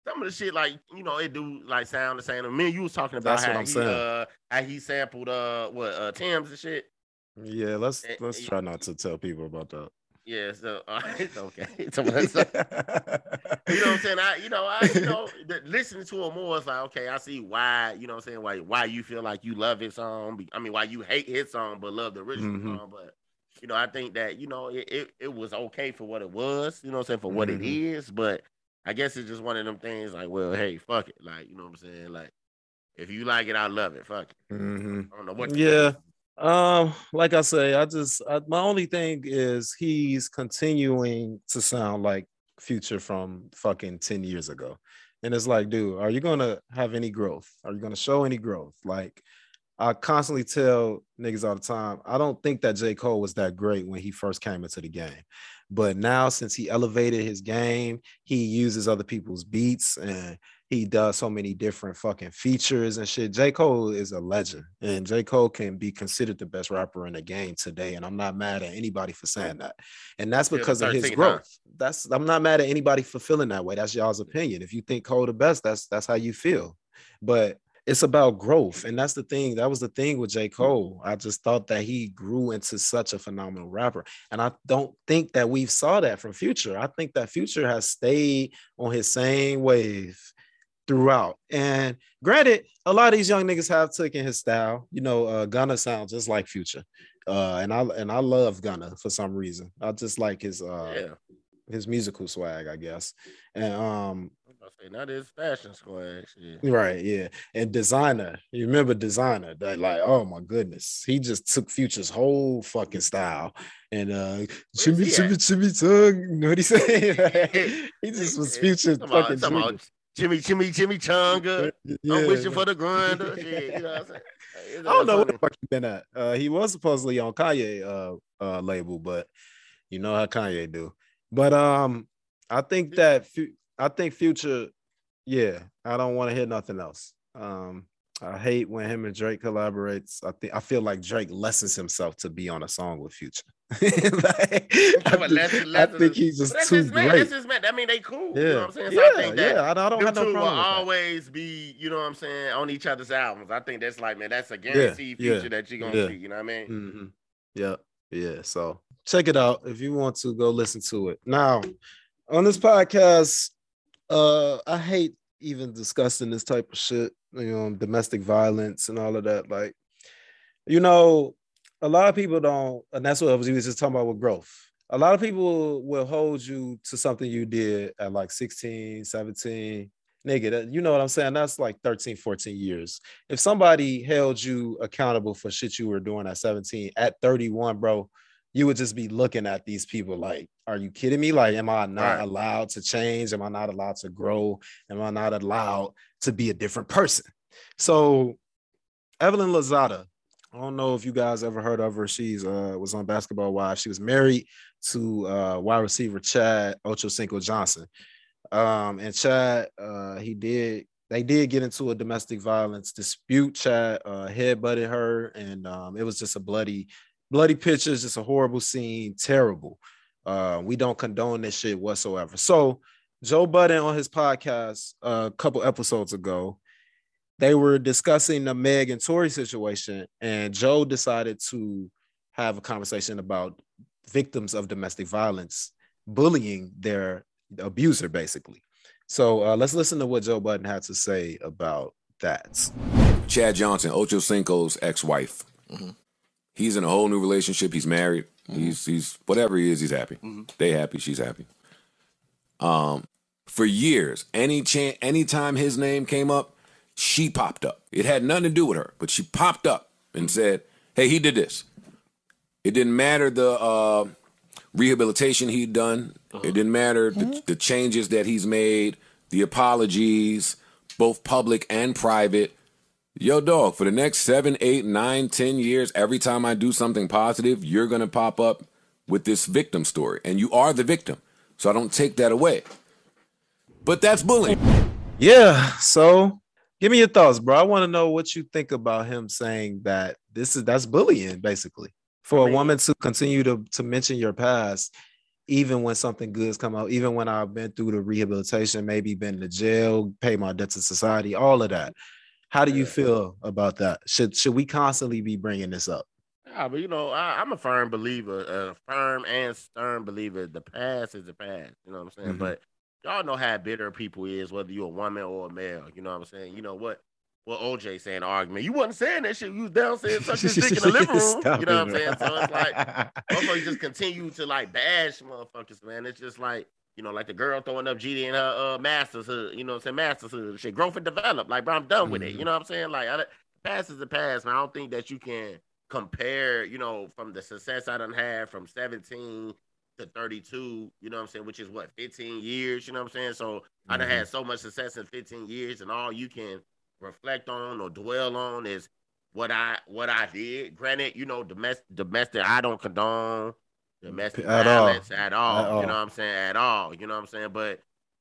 some of the shit like you know it do like sound the same. Me and you was talking about That's what how I'm he saying. uh how he sampled uh what uh Tim's and shit. Yeah, let's Eh, let's eh, try not to tell people about that. Yeah, so uh, it's okay. You know what I'm saying? I you know I you know listening to him more it's like okay, I see why you know what I'm saying why why you feel like you love his song. I mean why you hate his song but love the original Mhm. song. But you know I think that you know it, it it was okay for what it was. You know what I'm saying for what it Mhm. is. But I guess it's just one of them things like well hey fuck it like you know what I'm saying like if you like it I love it fuck it. hmm I don't know what. Yeah. Um, like I say, I just I, my only thing is he's continuing to sound like Future from fucking 10 years ago. And it's like, dude, are you gonna have any growth? Are you gonna show any growth? Like I constantly tell niggas all the time, I don't think that J. Cole was that great when he first came into the game. But now, since he elevated his game, he uses other people's beats and he does so many different fucking features and shit. J. Cole is a legend, and J. Cole can be considered the best rapper in the game today. And I'm not mad at anybody for saying that. And that's Yeah, because of his 13th, huh? growth. That's I'm not mad at anybody for feeling that way. That's y'all's opinion. If you think Cole the best, that's that's how you feel. But it's about growth. And that's the thing. That was the thing with J. Cole. I just thought that he grew into such a phenomenal rapper. And I don't think that we saw that from Future. I think that Future has stayed on his same wave throughout. And granted, a lot of these young niggas have taken his style. You know, uh Gunna sounds just like Future. Uh and I and I love Gunna for some reason. I just like his uh Yeah. his musical swag, I guess. And um say that is fashion squad shit. Right, yeah. And Desiigner, you remember Desiigner that like, oh my goodness, he just took Future's whole fucking style and uh he chimmy at? chimmy tongue. You know what he said? he just was future fucking talking junior. about Jimmy, Jimmy, Jimmy Chunga. Yeah, I'm wishing for the grinder. Shit, you know what I'm saying? It's I don't know all what the fuck he been at. Uh he was supposedly on Kanye uh uh label, but you know how Kanye do. But um I think that Fu- I think future, yeah, I don't want to hear nothing else. Um I hate when him and Drake collaborates. I think I feel like Drake lessens himself to be on a song with Future. Like, I, But thi- lessons- I think he's just that's too his man. great. That's his man. I mean, they cool. Yeah, You know what I'm saying? yeah, I think that yeah. I don't, I don't have no will problem that. always be, you know what I'm saying, on each other's albums. I think that's like, man, that's a guaranteed yeah, future that you're gonna yeah. see. You know what I mean? hmm Yeah, yeah. So check it out if you want to go listen to it. Now, on this podcast, uh, I hate even discussing this type of shit, you know, domestic violence and all of that. Like, you know, a lot of people don't, and that's what I was just talking about with growth. A lot of people will hold you to something you did at like 16, 17. Nigga, that, you know what I'm saying? That's like 13, 14 years if somebody held you accountable for shit you were doing at 17 at 31 bro you would just be looking at these people like are you kidding me? Like am i not Right. allowed to change? Am i not allowed to grow? Am i not allowed to be a different person? So Evelyn Lozada i don't know if you guys ever heard of her. She's uh was on basketball wives she was married to uh wide receiver chad ochocinco johnson. Um, and Chad, uh, he did they did get into a domestic violence dispute. Chad uh headbutted her, and um, it was just a bloody, bloody pictures, just a horrible scene, terrible. Uh, we don't condone this shit whatsoever. So Joe Budden on his podcast uh, a couple episodes ago, they were discussing the Meg and Tory situation, and Joe decided to have a conversation about victims of domestic violence bullying their abuser, basically. So uh, let's listen to what Joe Budden had to say about that. Chad Johnson, Ocho Cinco's ex-wife. He's in a whole new relationship. He's married. He's he's whatever he is. He's happy. They happy. She's happy. Um, for years, any chance, anytime his name came up, she popped up. It had nothing to do with her, but she popped up and said, "Hey, he did this." It didn't matter the uh, rehabilitation he'd done. It didn't matter the, the changes that he's made, the apologies, both public and private. Yo, dog, for the next seven, eight, nine, ten years, every time I do something positive, you're gonna pop up with this victim story. And you are the victim. So I don't take that away. But that's bullying. Yeah. So give me your thoughts, bro. I want to know what you think about him saying that this is that's bullying, basically, for I a mean- woman to continue to to mention your past, even when something good's come out, even when I've been through the rehabilitation, maybe been to jail, pay my debt to society, all of that. How do you feel about that? Should should we constantly be bringing this up? Yeah, but you know, I, I'm a firm believer, a firm and stern believer. The past is the past. You know what I'm saying? Mhm. But y'all know how bitter people is, whether you're a woman or a male. You know what I'm saying? You know what? What OJ saying argument. You wasn't saying that shit. You was down saying sucking his dick in the living room. Stop you know what I'm saying? So it's like motherfuckers just continue to like bash motherfuckers, man. It's just like, you know, like the girl throwing up GD in her uh master's hood, you know what I'm saying? Master's hood shit. Growth and develop. Like, bro, I'm done with it. You know what I'm saying? Like I, past is the past, man. I don't think that you can compare, you know, from the success I done had from 17 to 32, you know what I'm saying, which is what, 15 years, you know what I'm saying? So I done had so much success in 15 years, and all you can reflect on or dwell on is what I what I did. Granted, you know, domestic domestic I don't condone domestic At all. at all. At all. You know what I'm saying? At all. You know what I'm saying? But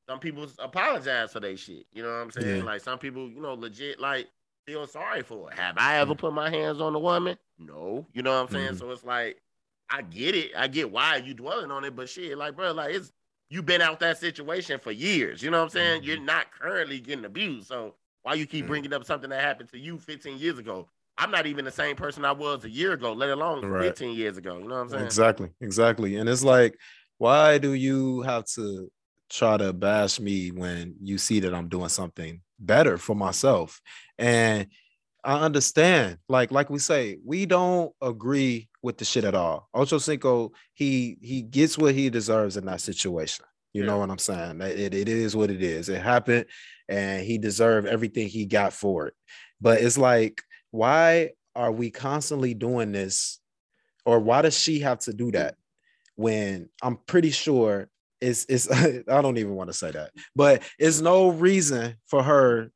some people apologize for their shit. You know what I'm saying? Yeah. Like some people, you know, legit like feel sorry for it. Have I ever put my hands on a woman? No. You know what I'm saying? Mhm. So it's like I get it. I get why you dwelling on it, but shit, like, bro, like it's you've been out that situation for years. You know what I'm saying? Mhm. You're not currently getting abused. So why you keep Mhm. bringing up something that happened to you 15 years ago? I'm not even the same person I was a year ago, let alone Right. 15 years ago. You know what I'm saying? Exactly, exactly. And it's like, why do you have to try to bash me when you see that I'm doing something better for myself? And I understand, like, like we say, we don't agree with the shit at all. Ocho Cinco, he he gets what he deserves in that situation. You know what I'm saying? It, it is what it is. It happened, and he deserved everything he got for it. But it's like, why are we constantly doing this or why does she have to do that when I'm pretty sure it's it's I don't even want to say that, but it's no reason for her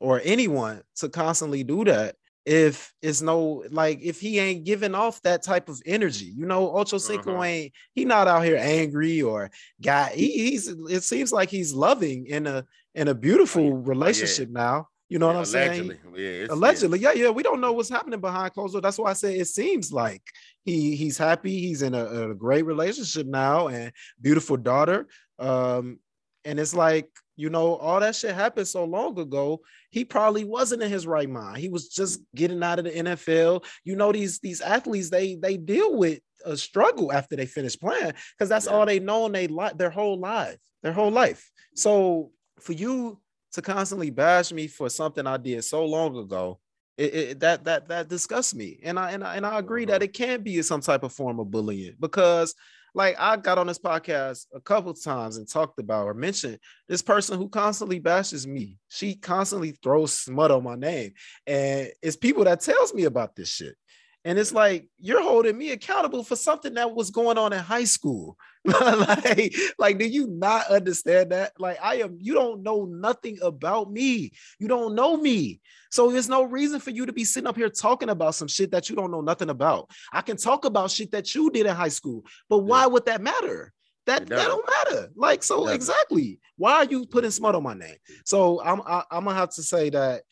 or anyone to constantly do that if it's no like if he ain't giving off that type of energy. You know, Ocho Cinco Uh-huh. ain't he not out here angry or guy he, he's it seems like he's loving in a in a beautiful relationship now. You know what I'm saying? Allegedly. Yeah, yeah. Allegedly, yeah, yeah. We don't know what's happening behind closed doors. That's why I say it seems like he he's happy. He's in a, a great relationship now and beautiful daughter. Um, and it's like you know all that shit happened so long ago. He probably wasn't in his right mind. He was just getting out of the NFL. You know these these athletes they they deal with a struggle after they finish playing because that's Yeah. all they know and they like their whole life, their whole life. So for you to constantly bash me for something I did so long ago, it, it that that that disgusts me. And I and I and I agree that Uh-huh. it can be some type of form of bullying because like I got on this podcast a couple times and talked about or mentioned this person who constantly bashes me. She constantly throws smut on my name. And it's people that tells me about this shit. And it's like you're holding me accountable for something that was going on in high school. like, like, do you not understand that? Like, I am, you don't know nothing about me. You don't know me. So there's no reason for you to be sitting up here talking about some shit that you don't know nothing about. I can talk about shit that you did in high school, but why would that matter? That, that don't matter. Like, so exactly. Why are you putting smut on my name? So I'm I, I'm gonna have to say that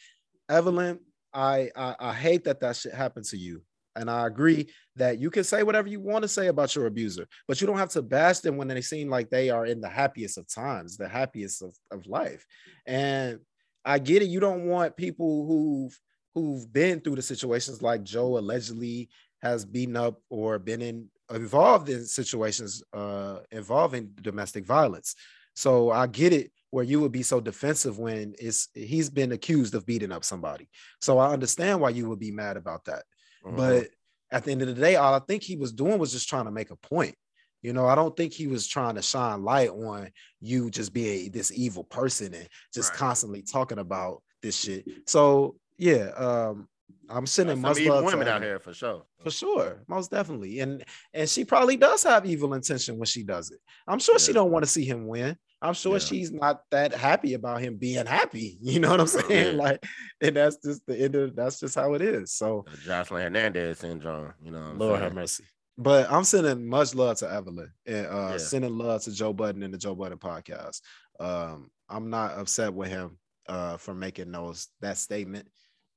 Evelyn, I, I I hate that that shit happened to you, and I agree that you can say whatever you want to say about your abuser, but you don't have to bash them when they seem like they are in the happiest of times, the happiest of, of life. And I get it. You don't want people who've who've been through the situations like Joe allegedly has beaten up or been in involved in situations uh involving domestic violence. So I get it where you would be so defensive when it's he's been accused of beating up somebody. So I understand why you would be mad about that. Uh-huh. But at the end of the day, all I think he was doing was just trying to make a point. You know, I don't think he was trying to shine light on you just being this evil person and just Right. constantly talking about this shit. So yeah, um, I'm sending much evil love to women out here for sure. For sure, most definitely, and and she probably does have evil intention when she does it. I'm sure she don't want to see him win. I'm sure Yeah. she's not that happy about him being happy. You know what I'm saying? Yeah. Like, and that's just the end of that's just how it is. So, The Jocelyn Hernandez syndrome. You know what I'm Lord have mercy. But I'm sending much love to Evelyn and uh, Yeah. sending love to Joe Budden and the Joe Budden podcast. Um, I'm not upset with him uh, for making those that statement.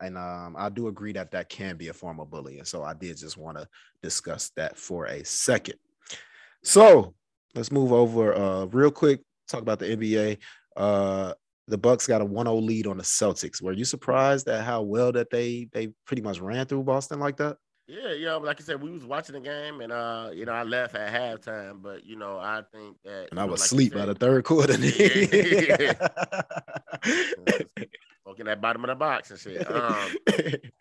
And um, I do agree that that can be a form of bullying. So I did just want to discuss that for a second. So let's move over uh real quick. Talk about the NBA. Uh, the Bucks got a 1-0 lead on the Celtics. Were you surprised at how well that they they pretty much ran through Boston like that? Yeah, yeah. Like I said, we was watching the game, and uh, you know, I left at halftime, but you know, I think that And I you know, was like you asleep by the third quarter. Smoking that bottom of the box and shit. Um, shit,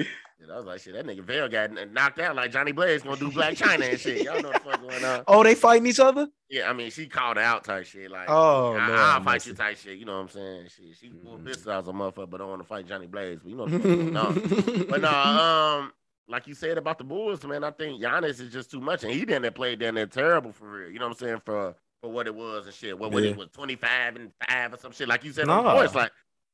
I was like, shit, that nigga Vail got knocked out like Johnny Blaze gonna do Blac Chyna and shit. Y'all know what the fuck going on. oh, they fighting each other? Yeah, I mean, she called out type shit. Like, Oh, I, Lord I'll fight mercy. you type shit. You know what I'm saying? She, she pulled pistols out as a motherfucker, but don't want to fight Johnny Blaze. But you know what the fuck going on. But no, um, like you said about the Bulls, man, I think Giannis is just too much, and he didn't play down there terrible for real. You know what I'm saying? For for what it was and shit. What what Yeah. it was 25 and five or some shit. Like you said Nah. the course, like.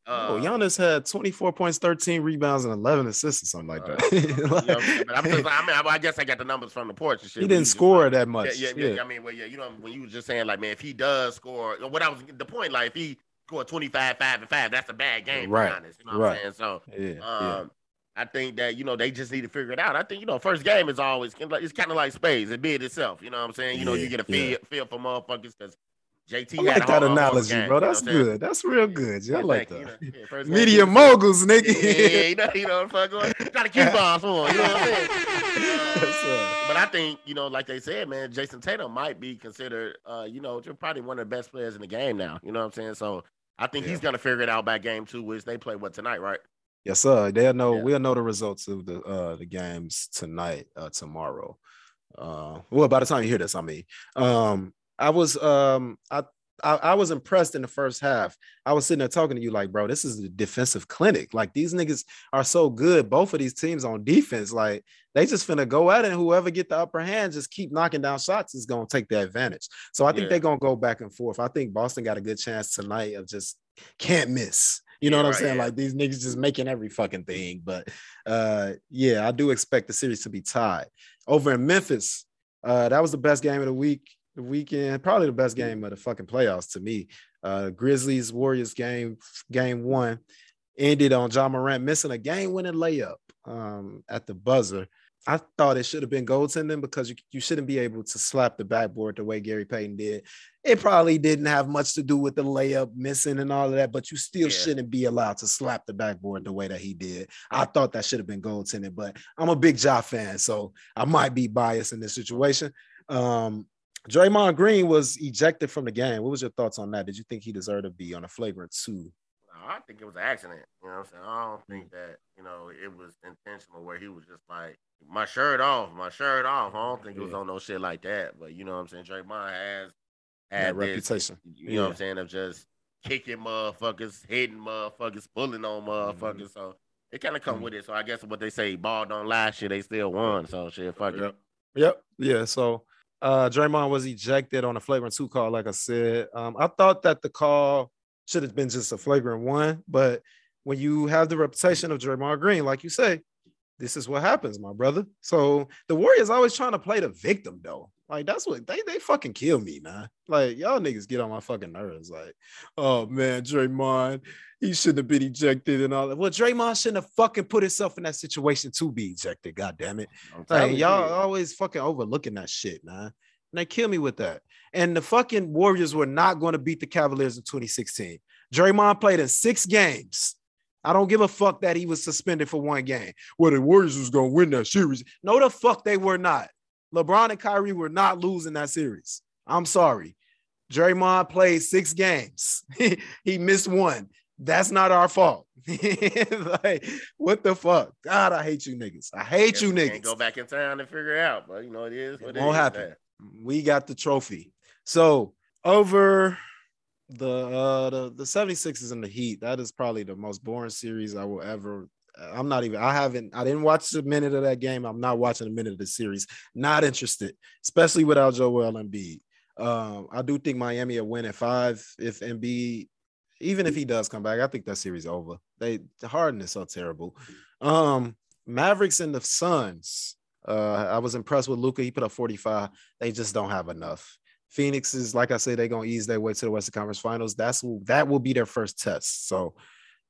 Uh, oh, Giannis had 24 points, 13 rebounds, and 11 assists or something like that. you know I'm I'm just, I mean, I, guess I got the numbers from the porch and shit. he didn't score like- that much. yeah, yeah, I mean, well, yeah, you know, when you was just saying, like, man, if he does score, what I was the point, like, if he scored 25, 5, and 5, that's a bad game, Right, Giannis. You know what right. I'm saying? So, yeah, yeah. um, I think that, you know, they just need to figure it out. I think, you know, first game is always, it's kind of like spades, it bid itself. You know what I'm saying? You know, you get a yeah. feel, feel for motherfuckers because JT I like that whole- a whole analogy, game, bro. you know That's good. That's real good. Yeah, I like that. you know, yeah, game, Media bid moguls, yeah, nigga. yeah, you know, you know what the fuck going. Try to keep for him, you know what I'm saying? Yes. But I think, you know, like they said, man, Jayson Tatum might be considered, uh, you know, probably one of the best players in the game now. You know what I'm saying? So I think he's gonna figure it out by game two, which they play what tonight, right? Yes, sir. They'll know. Yeah. We'll know the results of the uh the games tonight, uh tomorrow. Uh, well, by the time you hear this, I mean, um, I was um I. I, I was impressed in the first half. I was sitting there talking to you like, bro, this is a defensive clinic. Like these niggas are so good. Both of these teams on defense, like they just finna go at it. And whoever get the upper hand, just keep knocking down shots is gonna take the advantage. So I think Yeah. they're gonna go back and forth. I think Boston got a good chance tonight of just can't miss. You know Yeah, what I'm right, saying? yeah. Like these niggas just making every fucking thing. But uh yeah, I do expect the series to be tied. Over in Memphis, uh, that was the best game of the week, the weekend, probably the best game of the fucking playoffs to me. Uh Grizzlies Warriors game, game one ended on Ja Morant missing a game-winning layup um at the buzzer. I thought it should have been goaltending because you, you shouldn't be able to slap the backboard the way Gary Payton did. It probably didn't have much to do with the layup missing and all of that, but you still Yeah. shouldn't be allowed to slap the backboard the way that he did. I thought that should have been goaltending, but I'm a big Ja fan, so I might be biased in this situation. Um, Draymond Green was ejected from the game. What was your thoughts on that? Did you think he deserved to be on a flagrant two? I think it was an accident. You know what I'm saying? I don't think that, you know, it was intentional where he was just like, my shirt off, my shirt off. I don't think it was Yeah. on no shit like that. But you know what I'm saying? Draymond has That had this, reputation. you know what I'm saying, of just kicking motherfuckers, hitting motherfuckers, pulling on Mm-hmm. motherfuckers. So it kind of come Mhm. with it. So I guess what they say, ball don't lie, shit, they still won. So shit, fuck it. Yep. Yep. Yeah. So uh Draymond was ejected on a flagrant two call, like I said. Um, I thought that the call should have been just a flagrant one, but when you have the reputation of Draymond Green, like you say, this is what happens, my brother. So the Warriors always trying to play the victim, though. Like that's what they they fucking kill me, man. Like y'all niggas get on my fucking nerves. Like, oh man, Draymond, he shouldn't have been ejected and all that. Well, Draymond shouldn't have fucking put himself in that situation to be ejected. God damn it. Like you, y'all shit. always fucking overlooking that shit, man. And they kill me with that. And the fucking Warriors were not going to beat the Cavaliers in 2016. Draymond played in six games. I don't give a fuck that he was suspended for one game. Well, the Warriors was gonna win that series. No, the fuck they were not. LeBron and Kyrie were not losing that series. I'm sorry. Draymond played six games. he missed one. That's not our fault. like, what the fuck? God, I hate you niggas. I hate you niggas. Can't go back in town and figure it out, but you know it is. What It won't happen. we got the trophy. So over the uh the, the 76ers and the Heat, that is probably the most boring series I will ever. I'm not even, I haven't, I didn't watch a minute of that game. I'm not watching a minute of the series. Not interested, especially without Joel Embiid. Um, I do think Miami will win at five if Embiid, even if he does come back, I think that series over. They Harden is so terrible. Um, Mavericks and the Suns. Uh, I was impressed with Luka. He put up 45. They just don't have enough. Phoenix is like I said, they're gonna ease their way to the Western Conference Finals. That's that will be their first test. So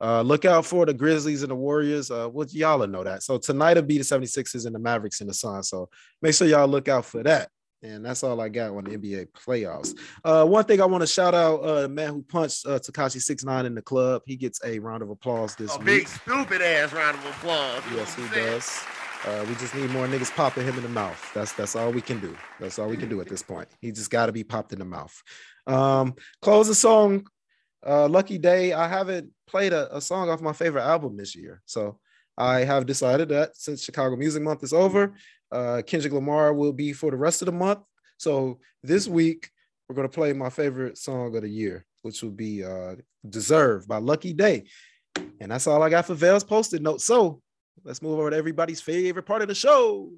uh, look out for the Grizzlies and the Warriors. Uh, well, y'all know that. So tonight will be the 76ers and the Mavericks and the Suns. So make sure y'all look out for that. And that's all I got on the NBA playoffs. Uh, one thing I want to shout out, uh, the man who punched uh, Tekashi Six Nine in the club. He gets a round of applause this A week. big stupid ass round of applause. Yes, he what I'm saying? does. Uh, we just need more niggas popping him in the mouth. That's that's all we can do. That's all we can do at this point. He just got to be popped in the mouth. Um, the song, uh, "Lucky Daye." I haven't played a, a song off my favorite album this year, so I have decided that since Chicago Music Month is over, uh, Kendrick Lamar will be for the rest of the month. So this week we're gonna play my favorite song of the year, which will be uh, "Deserve" by Lucky Daye. And that's all I got for Vale's posted note. So let's move over to everybody's favorite part of the show.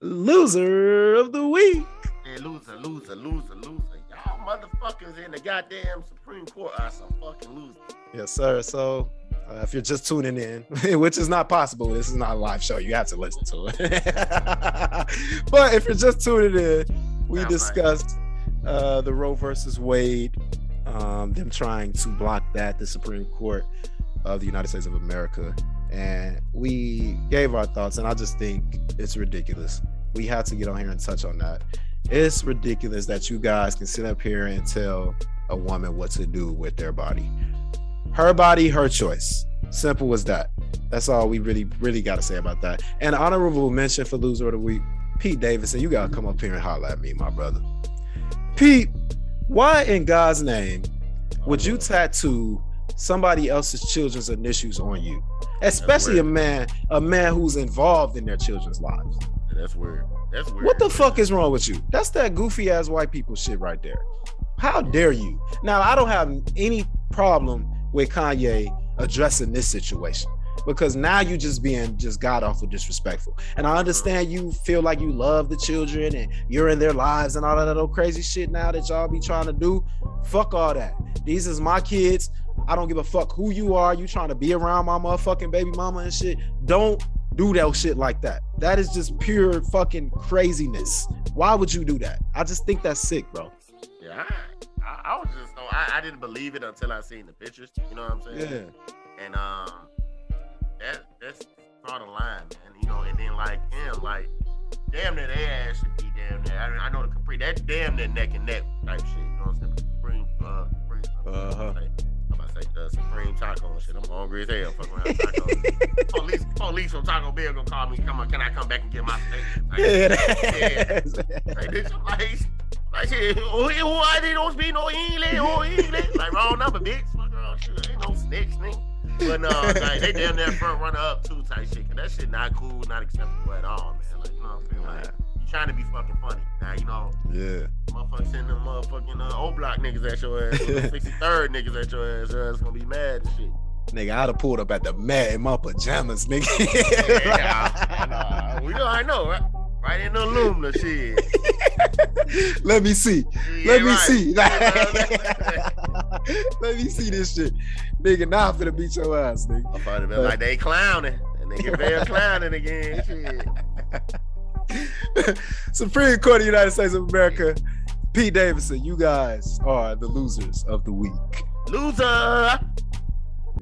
Loser of the week. Yeah, loser, loser, loser, loser. Motherfuckers in the goddamn Supreme Court are some fucking losers. Yes, sir. So uh, if you're just tuning in, which is not possible, this is not a live show. You have to listen to it. but if you're just tuning in, we discussed uh, the Roe versus Wade, um, them trying to block that, the Supreme Court of the United States of America. And we gave our thoughts, and I just think it's ridiculous. We had to get on here and touch on that. It's ridiculous that you guys can sit up here and tell a woman what to do with their body. Her body, her choice. Simple as that. That's all we really, really got to say about that. And honorable mention for loser of the week, Pete Davidson. You got to come up here and holler at me, my brother. Pete, why in God's name would you tattoo somebody else's children's initials on you? Especially a man, a man who's involved in their children's lives. That's weird. That's weird. What the fuck is wrong with you? That's that goofy ass white people shit right there. How dare you? Now, I don't have any problem with Kanye addressing this situation because now you just being just god awful disrespectful. And I understand you feel like you love the children and you're in their lives and all that other crazy shit now that y'all be trying to do. Fuck all that. These is my kids. I don't give a fuck who you are. You trying to be around my motherfucking baby mama and shit. Don't do that shit like that. That is just pure fucking craziness. Why would you do that? I just think that's sick, bro. Yeah, I, I, I was just, no, I, I didn't believe it until I seen the pictures. You know what I'm saying? Yeah. And um, that that's draw the line, man. You know, and then like him, like damn near their ass should be damn near. I, I know the Capri, that damn near neck and neck type shit. You know what I'm saying? Supreme, uh, Uh-huh. I'm about to say uh, Supreme Taco and shit. I'm hungry as hell. Fuck around tacos. police, police from Taco Bell gonna call me. Come on, can I come back and get my steak? Like, Yeah. like, bitch, I'm like, like shit, oh, who I don't speak no English, no English. Like wrong number, bitch. Fuck around, shit. Ain't no snitch, nigga. But no, like, they damn near front runner up too type shit. Cause that shit not cool, not acceptable at all, man. Like, you know what I'm saying? Like, trying to be fucking funny. Now, you know, yeah. motherfuckers sending them motherfucking uh, old block niggas at your ass, 63rd niggas at your ass, your ass gonna be mad and shit. Nigga, I'd have pulled up at the mat in my pajamas, nigga. Yeah, we know, I know, right? Right in the aluminum shit. Let me see. Yeah, Let me right. see. Let me see this shit. Nigga, now I'm finna beat your ass, nigga. I thought it been like they clowning. And nigga Bell clowning again. Shit. Supreme Court of the United States of America, Pete Davidson, you guys are the losers of the week. Loser.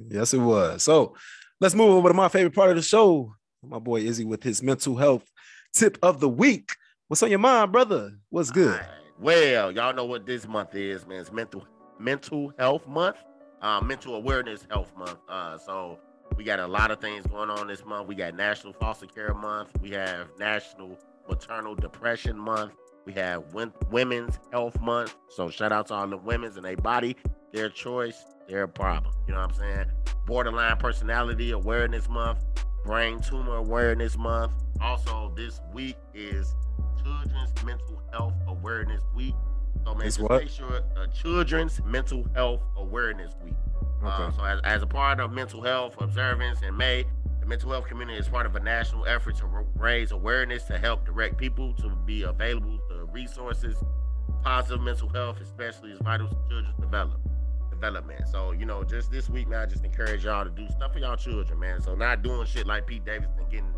Yes, it was. So let's move over to my favorite part of the show. My boy Izzy with his mental health tip of the week. What's on your mind, brother? What's good? Alright. Well, y'all know what this month is, man. It's mental mental health month, uh, mental awareness health month. Uh, so we got a lot of things going on this month. We got National Foster Care Month. We have National Maternal Depression Month. We have Women's Health Month. So shout out to all the women's and their body, their choice, their problem. You know what I'm saying? Borderline Personality Awareness Month. Brain Tumor Awareness Month. Also, this week is Children's Mental Health Awareness Week. So, man, It's just what? make sure uh, Children's Mental Health Awareness Week. Uh, so, as, as a part of mental health observance in May, the mental health community is part of a national effort to raise awareness to help direct people to be available to resources. Positive mental health, especially, is vital to children's develop, development. So, you know, just this week, man, I just encourage y'all to do stuff for y'all children, man. So, not doing shit like Pete Davidson getting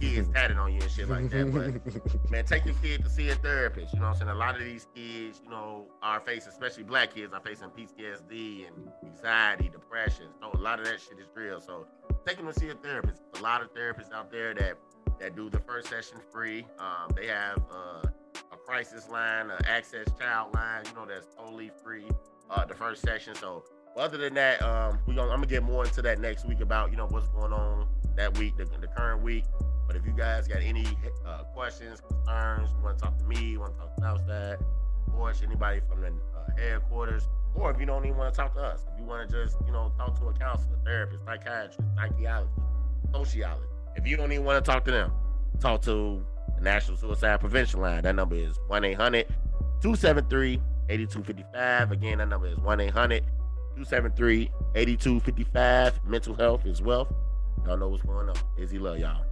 kids tatted on you and shit like that, but man, take your kid to see a therapist. You know what I'm saying? A lot of these kids, you know, are facing, especially black kids, are facing PTSD and anxiety, depression. So a lot of that shit is real. So take them to see a therapist. A lot of therapists out there that that do the first session free. Um, they have uh, a crisis line, the access child line. You know that's totally free. Uh, the first session. So other than that, um, we gonna I'm gonna get more into that next week about you know what's going on that week, the, the current week. But if you guys got any uh, questions, concerns, you want to talk to me, want to talk to Southside, or anybody from the uh, headquarters, or if you don't even want to talk to us, if you want to just you know talk to a counselor, therapist, psychiatrist, psychologist, sociologist, if you don't even want to talk to them, talk to the National Suicide Prevention Line. That number is 1 800 273 8255. Again, that number is 1 800 273 8255. Mental health is wealth. Y'all know what's going on. Izzy love y'all.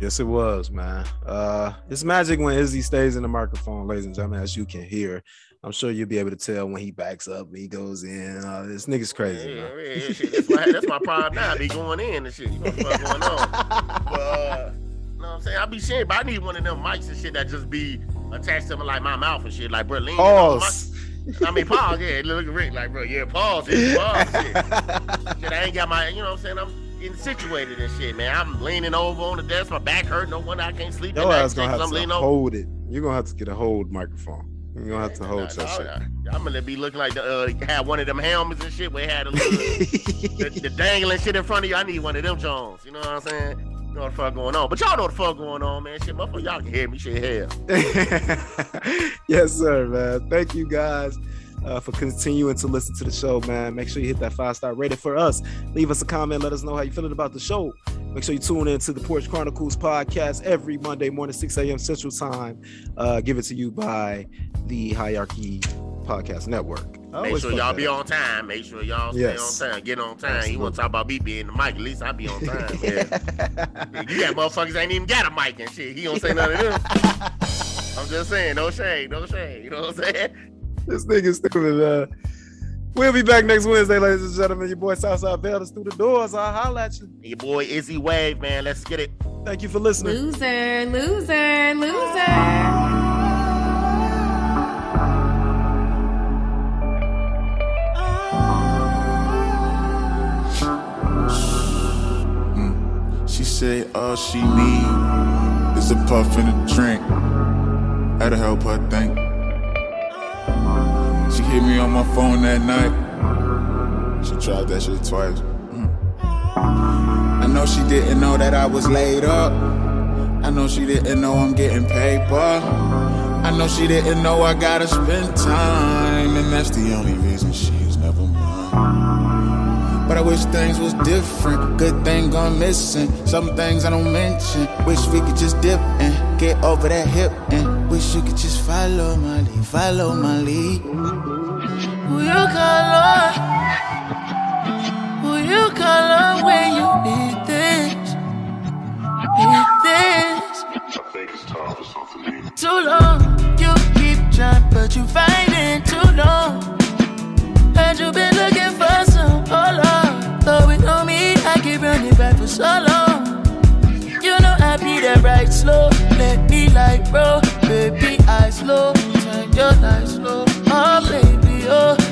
Yes, it was, man. Uh, it's magic when Izzy stays in the microphone, ladies and gentlemen, as you can hear. I'm sure you'll be able to tell when he backs up, and he goes in. Uh, this nigga's crazy. Yeah, yeah, yeah, shit. That's, my, that's my problem now. I be going in and shit. You know what's going on. But, uh, you know what I'm saying? I be saying, but I need one of them mics and shit that just be attached to like my mouth and shit. Like, bro, lean Pause. I mean, pause. Yeah, look at Rick like, bro, yeah, pause. Yeah, pause. Shit. shit, I ain't got my, you know what I'm saying? I'm getting situated and shit, man. I'm leaning over on the desk. My back hurt. No wonder I can't sleep. Night ass gonna have I'm to leaning over. hold it. You're gonna have to get a hold microphone. You're gonna have to hold Nah, nah, shit. nah. I'm gonna be looking like the uh, had one of them helmets and shit where it had a little the, the dangling shit in front of you. I need one of them Jones. You know what I'm saying? You know what the fuck going on. But y'all know what the fuck going on, man. Shit, motherfucker, y'all can hear me. Shit, hell. yes, sir, man. Thank you guys uh, for continuing to listen to the show, man. Make sure you hit that five star rating for us. Leave us a comment. Let us know how you feeling about the show. Make sure you tune in to the Porch Chronicles podcast every Monday morning, 6 a.m. Central Time. Uh, give it to you by the Hierarchy Podcast Network. Make sure y'all be on time. Make sure y'all stay Yes. on time. Get on time. You want to talk about me being the mic? At least I be on time. Yeah. you got motherfuckers ain't even got a mic and shit. He don't say none of them. I'm just saying, no shade, no shade. You know what I'm saying? This nigga's stupid, man. Uh, we'll be back next Wednesday, ladies and gentlemen. Your boy Southside Velders through the doors. I'll holla at you. And your boy Izzy Wave, man. Let's get it. Thank you for listening. Loser, loser, loser. Mm. She say all she need is a puff and a drink. That'll help her think. Hit me on my phone that night. She tried that shit twice. I know she didn't know that I was laid up. I know she didn't know I'm getting paper. I know she didn't know I gotta spend time, and that's the only reason she's never mine. But I wish things was different. Good thing gone missing. Some things I don't mention. Wish we could just dip and get over that hip and wish you could just follow my lead, follow my lead you call on? Who you call on when you need this? Need this? Too long, you keep trying, but you find it too long. Had you been looking for some, oh Lord, though it me, I keep running back for so long. You know I be that right slow, let me like bro, baby, I slow, turn your life slow, oh baby, oh.